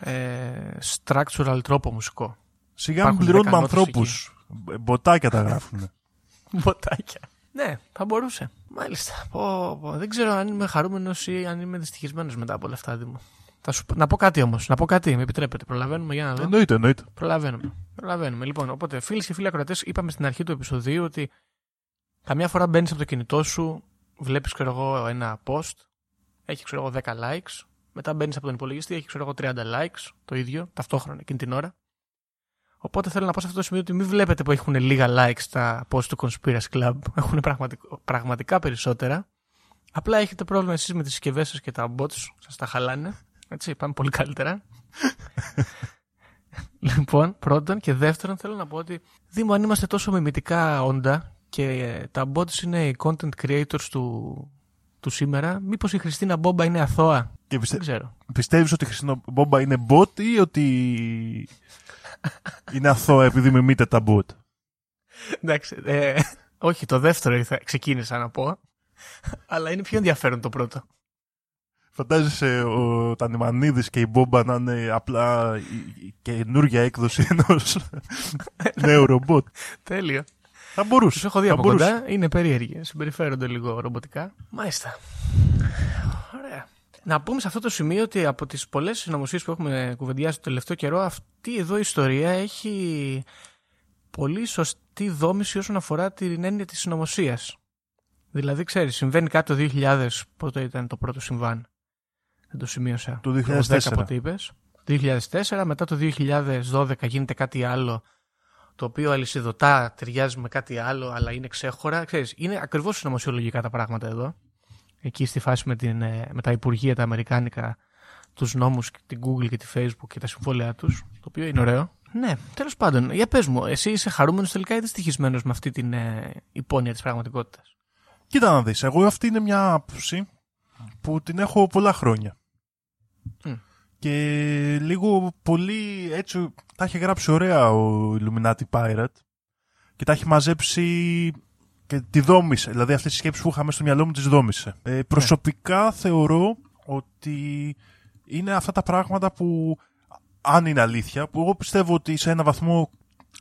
ε, structural τρόπο μουσικό. Σιγά μην Υπάρχουν πληρώνουμε δεκανότες ανθρώπους. Μποτάκια τα γράφουν. Μποτάκια. Ναι, θα μπορούσε. Μάλιστα. Πω, πω. Δεν ξέρω αν είμαι χαρούμενος ή αν είμαι δυστυχισμένος μετά από όλα αυτά, Δήμο. Θα σου... πω- Να πω κάτι όμως. Να πω κάτι, με επιτρέπετε. Προλαβαίνουμε για να δω. εννοείται, εννοείται. Προλαβαίνουμε. Προλαβαίνουμε. Λοιπόν, οπότε φίλε και φίλοι ακροατές, είπαμε στην αρχή του επεισοδίου ότι καμιά φορά μπαίνεις από το κινητό σου, βλέπεις, ξέρω εγώ, ένα post, έχει, ξέρω εγώ, 10 likes. Μετά μπαίνεις από τον υπολογιστή, έχει, ξέρω εγώ, 30 likes, το ίδιο, ταυτόχρονα εκείνη την ώρα. Οπότε θέλω να πω σε αυτό το σημείο ότι μην βλέπετε που έχουν λίγα likes τα post του Conspiracy Club. Έχουν πραγματικ- πραγματικά περισσότερα. Απλά έχετε πρόβλημα εσείς με τις συσκευές σας και τα bots, σας τα χαλάνε. Έτσι, πάμε πολύ καλύτερα. λοιπόν, πρώτον και δεύτερον θέλω να πω ότι Δήμο, αν είμαστε τόσο μιμητικά όντα και τα bots είναι οι content creators του, του σήμερα, μήπως η Χριστίνα Μπόμπα είναι αθώα; Και πιστε... Δεν ξέρω. πιστεύεις ότι η Χριστίνα Μπόμπα είναι bot ή ότι είναι αθώα επειδή μιμείται τα bot; Εντάξει, ε, όχι, το δεύτερο ήρθα, ξεκίνησα να πω. Αλλά είναι πιο ενδιαφέρον το πρώτο. Φαντάζεσαι ο Τανιμανίδης και η Μπόμπα να είναι απλά η- η καινούργια έκδοση ενός νέου ρομπότ. Τέλειο. Θα μπορούσε. Τους έχω δει θα από μπορούσε. κοντά. Είναι περίεργοι. Συμπεριφέρονται λίγο ρομποτικά. Μάλιστα. Ωραία. Να πούμε σε αυτό το σημείο ότι από τις πολλές συνωμοσίες που έχουμε κουβεντιάσει το τελευταίο καιρό, αυτή εδώ η ιστορία έχει πολύ σωστή δόμηση όσον αφορά την έννοια της συνωμοσίας. Δηλαδή, ξέρεις, συμβαίνει κάτι το 2000, πότε ήταν το πρώτο συμβάν. Δεν το σημείωσα. Το 10 2004. πότε είπες. 2004, μετά το 2012 γίνεται κάτι άλλο το οποίο αλυσιδωτά ταιριάζει με κάτι άλλο, αλλά είναι ξέχωρα. Ξέρεις, είναι ακριβώς συνωμοσιολογικά τα πράγματα εδώ. Εκεί στη φάση με, την, ε, με τα υπουργεία τα αμερικάνικα, τους νόμους, την Google και τη Facebook και τα συμβόλαια τους, το οποίο είναι ωραίο. Ναι, τέλος πάντων, για πες μου, εσύ είσαι χαρούμενος τελικά ή δυστυχισμένος με αυτή την ε, υπόνοια της πραγματικότητας; Κοίτα να δεις, εγώ αυτή είναι μια άποψη που την έχω πολλά χρόνια. Μμ. Και λίγο πολύ έτσι τα έχει γράψει ωραία ο Illuminati Pirate και τα έχει μαζέψει και τη δόμησε. Δηλαδή αυτές τις σκέψεις που είχαμε στο μυαλό μου τις δόμησε. Ε, προσωπικά θεωρώ ότι είναι αυτά τα πράγματα που αν είναι αλήθεια, που εγώ πιστεύω ότι σε ένα βαθμό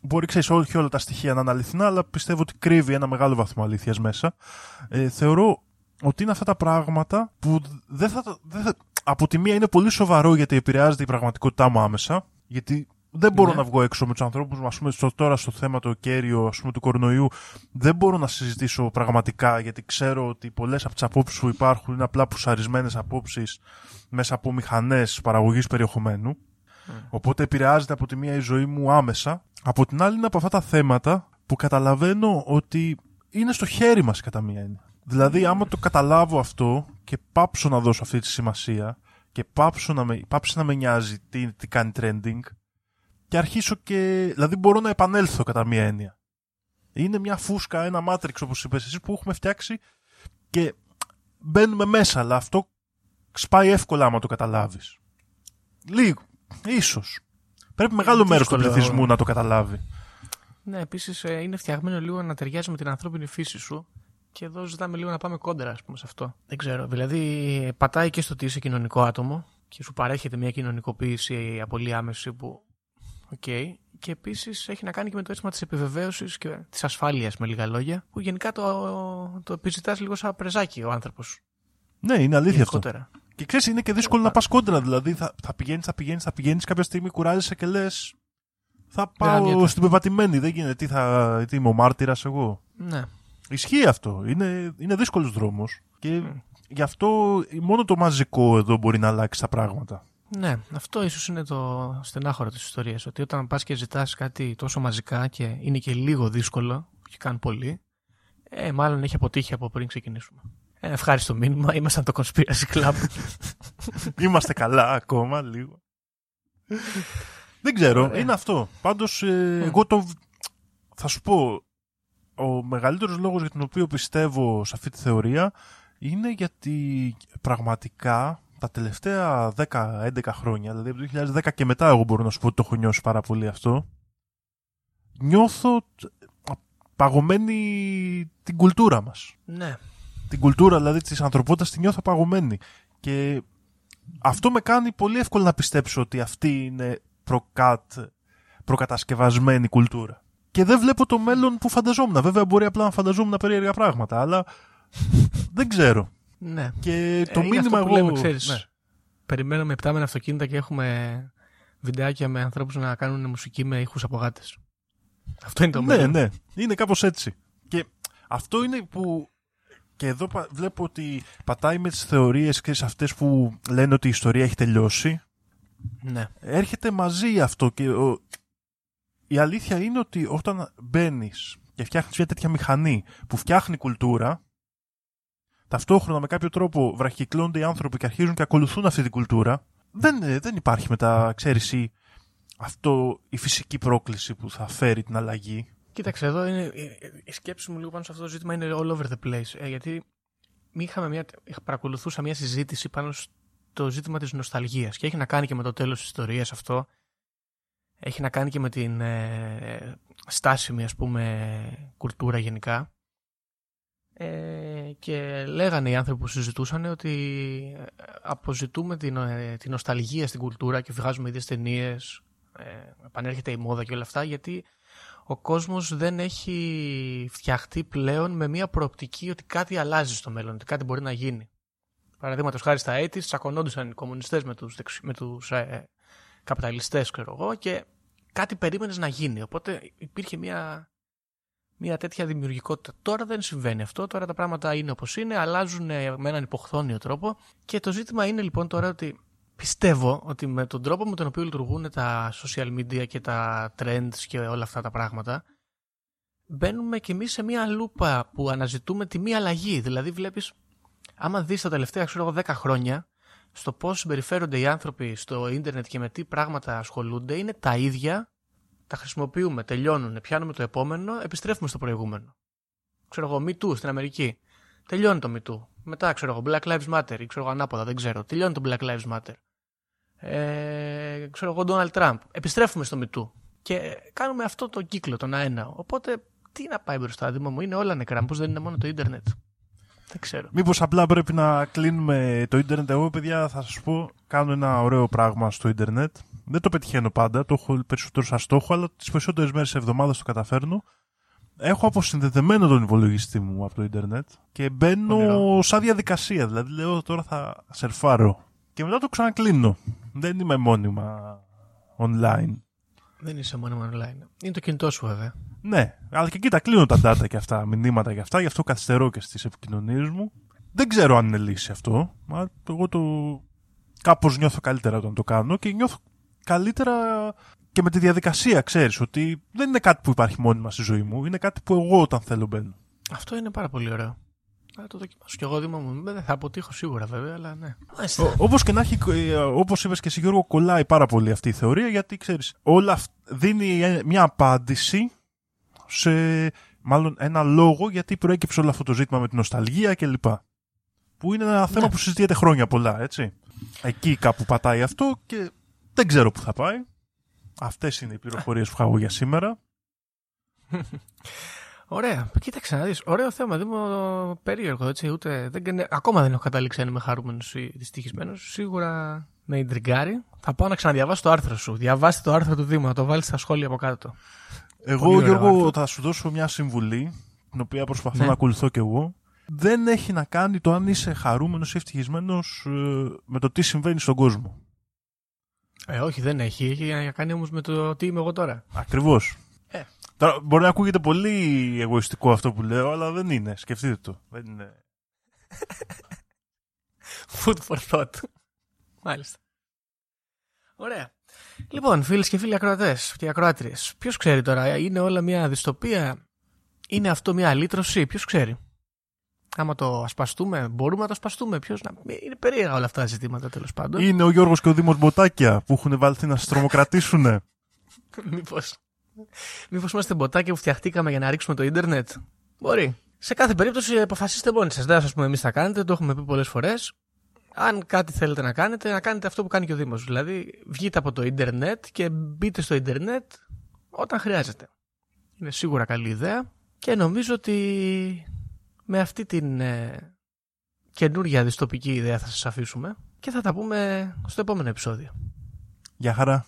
μπορεί ξέρεις όχι όλα τα στοιχεία να είναι αληθινά, αλλά πιστεύω ότι κρύβει ένα μεγάλο βαθμό αλήθειας μέσα. Ε, θεωρώ ότι είναι αυτά τα πράγματα που δεν θα, τα- δεν θα, από τη μία είναι πολύ σοβαρό γιατί επηρεάζεται η πραγματικότητά μου άμεσα, γιατί δεν μπορώ Ναι. να βγω έξω με τους ανθρώπους μου, ας πούμε, στο, τώρα στο θέμα το κέριο ας πούμε, του κορονοϊού. Δεν μπορώ να συζητήσω πραγματικά, γιατί ξέρω ότι πολλές από τις απόψεις που υπάρχουν είναι απλά πουσαρισμένες απόψεις μέσα από μηχανές παραγωγής περιεχομένου. Οπότε επηρεάζεται από τη μία η ζωή μου άμεσα. Από την άλλη είναι από αυτά τα θέματα που καταλαβαίνω ότι είναι στο χέρι μας κατά μία έννοια. Δηλαδή άμα το καταλάβω αυτό και πάψω να δώσω αυτή τη σημασία και πάψω να με, πάψει να με νοιάζει τι, τι κάνει trending και αρχίσω και... Δηλαδή μπορώ να επανέλθω κατά μία έννοια. Είναι μια φούσκα, ένα matrix όπως είπες εσύ που έχουμε φτιάξει και μπαίνουμε μέσα αλλά αυτό σπάει εύκολα άμα το καταλάβεις. Λίγο. Ίσως. Πρέπει μεγάλο μέρος του δύσκολο. πληθυσμού να το καταλάβει. Ναι, επίσης είναι φτιαγμένο λίγο να ταιριάζει με την ανθρώπινη φύση σου. Και εδώ ζητάμε λίγο να πάμε κόντρα, ας πούμε, σε αυτό. Δεν ξέρω. Δηλαδή, πατάει και στο ότι είσαι κοινωνικό άτομο και σου παρέχεται μια κοινωνικοποίηση πολύ άμεση που. Οκ. Και επίσης έχει να κάνει και με το αίσθημα της επιβεβαίωσης και της ασφάλειας, με λίγα λόγια, που γενικά το, το επιζητάς λίγο σαν πρεζάκι ο άνθρωπος. Ναι, είναι αλήθεια αυτό. Γενικότερα. Και ξέρεις, είναι και δύσκολο να πας κόντρα. Δηλαδή, θα, θα πηγαίνεις, θα πηγαίνεις, θα πηγαίνεις. Κάποια στιγμή κουράζεσαι και λες. Θα πάω ανιέται. στην πεπατημένη. Δεν γίνεται. Τι, θα, τι είμαι ο μάρτυρας εγώ; Ναι. Ισχύει αυτό. Είναι, είναι δύσκολος δρόμος. Και γι' αυτό μόνο το μαζικό εδώ μπορεί να αλλάξει τα πράγματα. Ναι, αυτό ίσως είναι το στενάχωρο της ιστορίας. Ότι όταν πας και ζητάς κάτι τόσο μαζικά και είναι και λίγο δύσκολο, και καν πολύ, ε, μάλλον έχει αποτύχει από πριν ξεκινήσουμε. Ε, ευχάριστο μήνυμα. Ήμασταν το Conspiracy Club. Είμαστε καλά ακόμα λίγο. Δεν ξέρω, Ωραία. είναι αυτό. Πάντως, ε, εγώ το... Θα σου πω, ο μεγαλύτερος λόγος για τον οποίο πιστεύω σε αυτή τη θεωρία είναι γιατί πραγματικά τα τελευταία 10-11 χρόνια, δηλαδή από το 2010 και μετά εγώ μπορώ να σου πω ότι το έχω νιώσει πάρα πολύ αυτό, νιώθω τ- παγωμένη την κουλτούρα μας ναι. την κουλτούρα δηλαδή της ανθρωπότητας τη νιώθω παγωμένη. Και αυτό με κάνει πολύ εύκολο να πιστέψω ότι αυτή είναι προκάτ, προκατασκευασμένη κουλτούρα. Και δεν βλέπω το μέλλον που φανταζόμουν. Βέβαια μπορεί απλά να φανταζόμουν περίεργα πράγματα, αλλά δεν ξέρω. ναι. Και το Ε, είναι μήνυμα αυτό που εγώ... λέμε, ξέρεις, ναι. Περιμένουμε επτάμενα αυτοκίνητα και έχουμε βιντεάκια με ανθρώπους να κάνουν μουσική με ήχους από γάτες. Αυτό είναι το ναι, μέλλον. ναι. Είναι κάπως έτσι. Και αυτό είναι που... Και εδώ πα- βλέπω ότι πατάει με τις θεωρίες και σε αυτές που λένε ότι η ιστορία έχει τελειώσει. ναι. έρχεται μαζί αυτό και ο... η αλήθεια είναι ότι όταν μπαίνεις και φτιάχνεις μια τέτοια μηχανή που φτιάχνει κουλτούρα ταυτόχρονα με κάποιο τρόπο βραχυκλώνται οι άνθρωποι και αρχίζουν και ακολουθούν αυτή την κουλτούρα δεν, ε, δεν υπάρχει μετά, ξέρεις, η, αυτό, η φυσική πρόκληση που θα φέρει την αλλαγή. Κοίταξε, εδώ είναι, η σκέψη μου λίγο πάνω σε αυτό το ζήτημα είναι all over the place. Ε, γιατί μη είχαμε μια, είχα- παρακολουθούσα μια συζήτηση πάνω στο ζήτημα της νοσταλγίας και έχει να κάνει και με το τέλος της ιστορίας αυτό. Έχει να κάνει και με την ε, στάσιμη, ας πούμε, κουλτούρα γενικά. Ε, και λέγανε οι άνθρωποι που συζητούσαν ότι ε, αποζητούμε την, ε, την νοσταλγία στην κουλτούρα και βγάζουμε ίδιες ταινίες, ε, επανέρχεται η μόδα και όλα αυτά γιατί ο κόσμος δεν έχει φτιαχτεί πλέον με μια προοπτική ότι κάτι αλλάζει στο μέλλον, ότι κάτι μπορεί να γίνει. Παραδείγματος χάρη στα έτη, τσακωνόντουσαν οι κομμουνιστές με τους, δεξι- με τους ε, καπιταλιστές, ξέρω εγώ, και κάτι περίμενες να γίνει. Οπότε υπήρχε μια, μια τέτοια δημιουργικότητα. Τώρα δεν συμβαίνει αυτό, τώρα τα πράγματα είναι όπως είναι, αλλάζουν ε, με έναν υποχθόνιο τρόπο και το ζήτημα είναι λοιπόν τώρα ότι πιστεύω ότι με τον τρόπο με τον οποίο λειτουργούν τα social media και τα trends και όλα αυτά τα πράγματα μπαίνουμε κι εμείς σε μια λούπα που αναζητούμε τη μία αλλαγή. Δηλαδή βλέπεις, άμα δεις τα τελευταία ξέρω εγώ 10 χρόνια στο πώς συμπεριφέρονται οι άνθρωποι στο ίντερνετ και με τι πράγματα ασχολούνται είναι τα ίδια τα χρησιμοποιούμε, τελειώνουν, πιάνουμε το επόμενο, επιστρέφουμε στο προηγούμενο. Ξέρω εγώ, Me Too στην Αμερική. Τελειώνει το Me Too. Μετά, ξέρω εγώ, Black Lives Matter ή ξέρω εγώ ανάποδα, δεν ξέρω. Τελειώνει το Black Lives Matter. Ε, ξέρω εγώ, Donald Trump. Επιστρέφουμε στο Me Too. Και κάνουμε αυτό το κύκλο, τον αένα. Οπότε, τι να πάει μπροστά, Δήμο μου, είναι όλα νεκρά. Πώς δεν είναι μόνο το ίντερνετ. Δεν ξέρω. Μήπως απλά πρέπει να κλείνουμε το ίντερνετ. Εγώ, παιδιά, θα σας πω, κάνω ένα ωραίο πράγμα στο ίντερνετ. Δεν το πετυχαίνω πάντα, το έχω περισσότερο σαν στόχο, αλλά τις περισσότερες μέρες της εβδομάδας το καταφέρνω. Έχω αποσυνδεδεμένο τον υπολογιστή μου από το ίντερνετ και μπαίνω Όνειρο. σαν διαδικασία. Δηλαδή, λέω τώρα θα σερφάρω. Και μετά το ξανακλίνω. Δεν είμαι μόνιμα online. Δεν είσαι μόνο online. Είναι το κινητό σου, βέβαια. Ναι, αλλά και εκεί τα κλείνω τα data και αυτά, μηνύματα και αυτά, γι' αυτό καθυστερώ και στις επικοινωνίες μου. Δεν ξέρω αν είναι λύση αυτό, μα εγώ το κάπως νιώθω καλύτερα όταν το κάνω και νιώθω καλύτερα και με τη διαδικασία, ξέρεις, ότι δεν είναι κάτι που υπάρχει μόνιμα στη ζωή μου, είναι κάτι που εγώ όταν θέλω μπαίνω. Αυτό είναι πάρα πολύ ωραίο. Θα το δοκιμάσω κι εγώ, Δήμο μου. Δεν θα αποτύχω σίγουρα, βέβαια, αλλά ναι. Μάλιστα. Ο- όπως και να έχει, ε, όπως είπες και εσύ Γιώργο, κολλάει πάρα πολύ αυτή η θεωρία, γιατί ξέρεις, όλα αυ- δίνει ε, μια απάντηση σε μάλλον ένα λόγο γιατί προέκυψε όλο αυτό το ζήτημα με την νοσταλγία κλπ. Που είναι ένα θέμα Ναι. που συζητιέται χρόνια πολλά, έτσι. Εκεί κάπου πατάει αυτό και δεν ξέρω που θα πάει. Αυτές είναι οι πληροφορίες που είχα εγώ για σήμερα. Ωραία. Κοίταξε να δεις. Ωραίο θέμα. Δήμο περίεργο, έτσι. Ούτε, δεν, κανε- ακόμα δεν έχω καταλήξει αν είμαι χαρούμενος ή δυστυχισμένος. Σίγουρα με ιντριγκάρει. Θα πάω να ξαναδιαβάσω το άρθρο σου. Διαβάστε το άρθρο του Δήμου, να το βάλεις στα σχόλια από κάτω. Εγώ, Πολύ ωραίο Γιώργο, άρθρο. θα σου δώσω μια συμβουλή, την οποία προσπαθώ Ναι. να ακολουθώ κι εγώ. Δεν έχει να κάνει το αν είσαι χαρούμενος ή ευτυχισμένος ε, με το τι συμβαίνει στον κόσμο. Ε, όχι, δεν έχει. Έχει να κάνει όμως με το τι είμαι εγώ τώρα. Ακριβώς. Ε. Τώρα, μπορεί να ακούγεται πολύ εγωιστικό αυτό που λέω, αλλά δεν είναι. Σκεφτείτε το. Δεν είναι. Food for thought. Μάλιστα. Ωραία. Λοιπόν, φίλες και φίλοι ακροατές και ακροάτριες, ποιος ξέρει τώρα, είναι όλα μια δυστοπία, είναι αυτό μια αλήτρωση, ποιος ξέρει. Άμα το ασπαστούμε, μπορούμε να το ασπαστούμε. Ποιος να... Είναι περίεργα όλα αυτά τα ζητήματα τέλος πάντων. Είναι ο Γιώργος και ο Δήμος Μποτάκια που έχουν βάλθει να σας τρομοκρατήσουνε. Μήπω. Μήπως είμαστε μποτάκια που φτιαχτήκαμε για να ρίξουμε το ίντερνετ; Μπορεί. Σε κάθε περίπτωση αποφασίστε μόνοι σας. Δεν θα σας πούμε εμείς θα κάνετε, το έχουμε πει πολλές φορές. Αν κάτι θέλετε να κάνετε, να κάνετε αυτό που κάνει και ο Δήμος. Δηλαδή, βγείτε από το ίντερνετ και μπείτε στο ίντερνετ όταν χρειάζεται. Είναι σίγουρα καλή ιδέα και νομίζω ότι με αυτή την ε, καινούργια δυστοπική ιδέα θα σας αφήσουμε και θα τα πούμε στο επόμενο επεισόδιο. Γεια χαρά.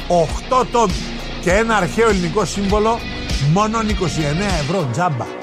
8 τόμοι και ένα αρχαίο ελληνικό σύμβολο μόνο 29 ευρώ τζάμπα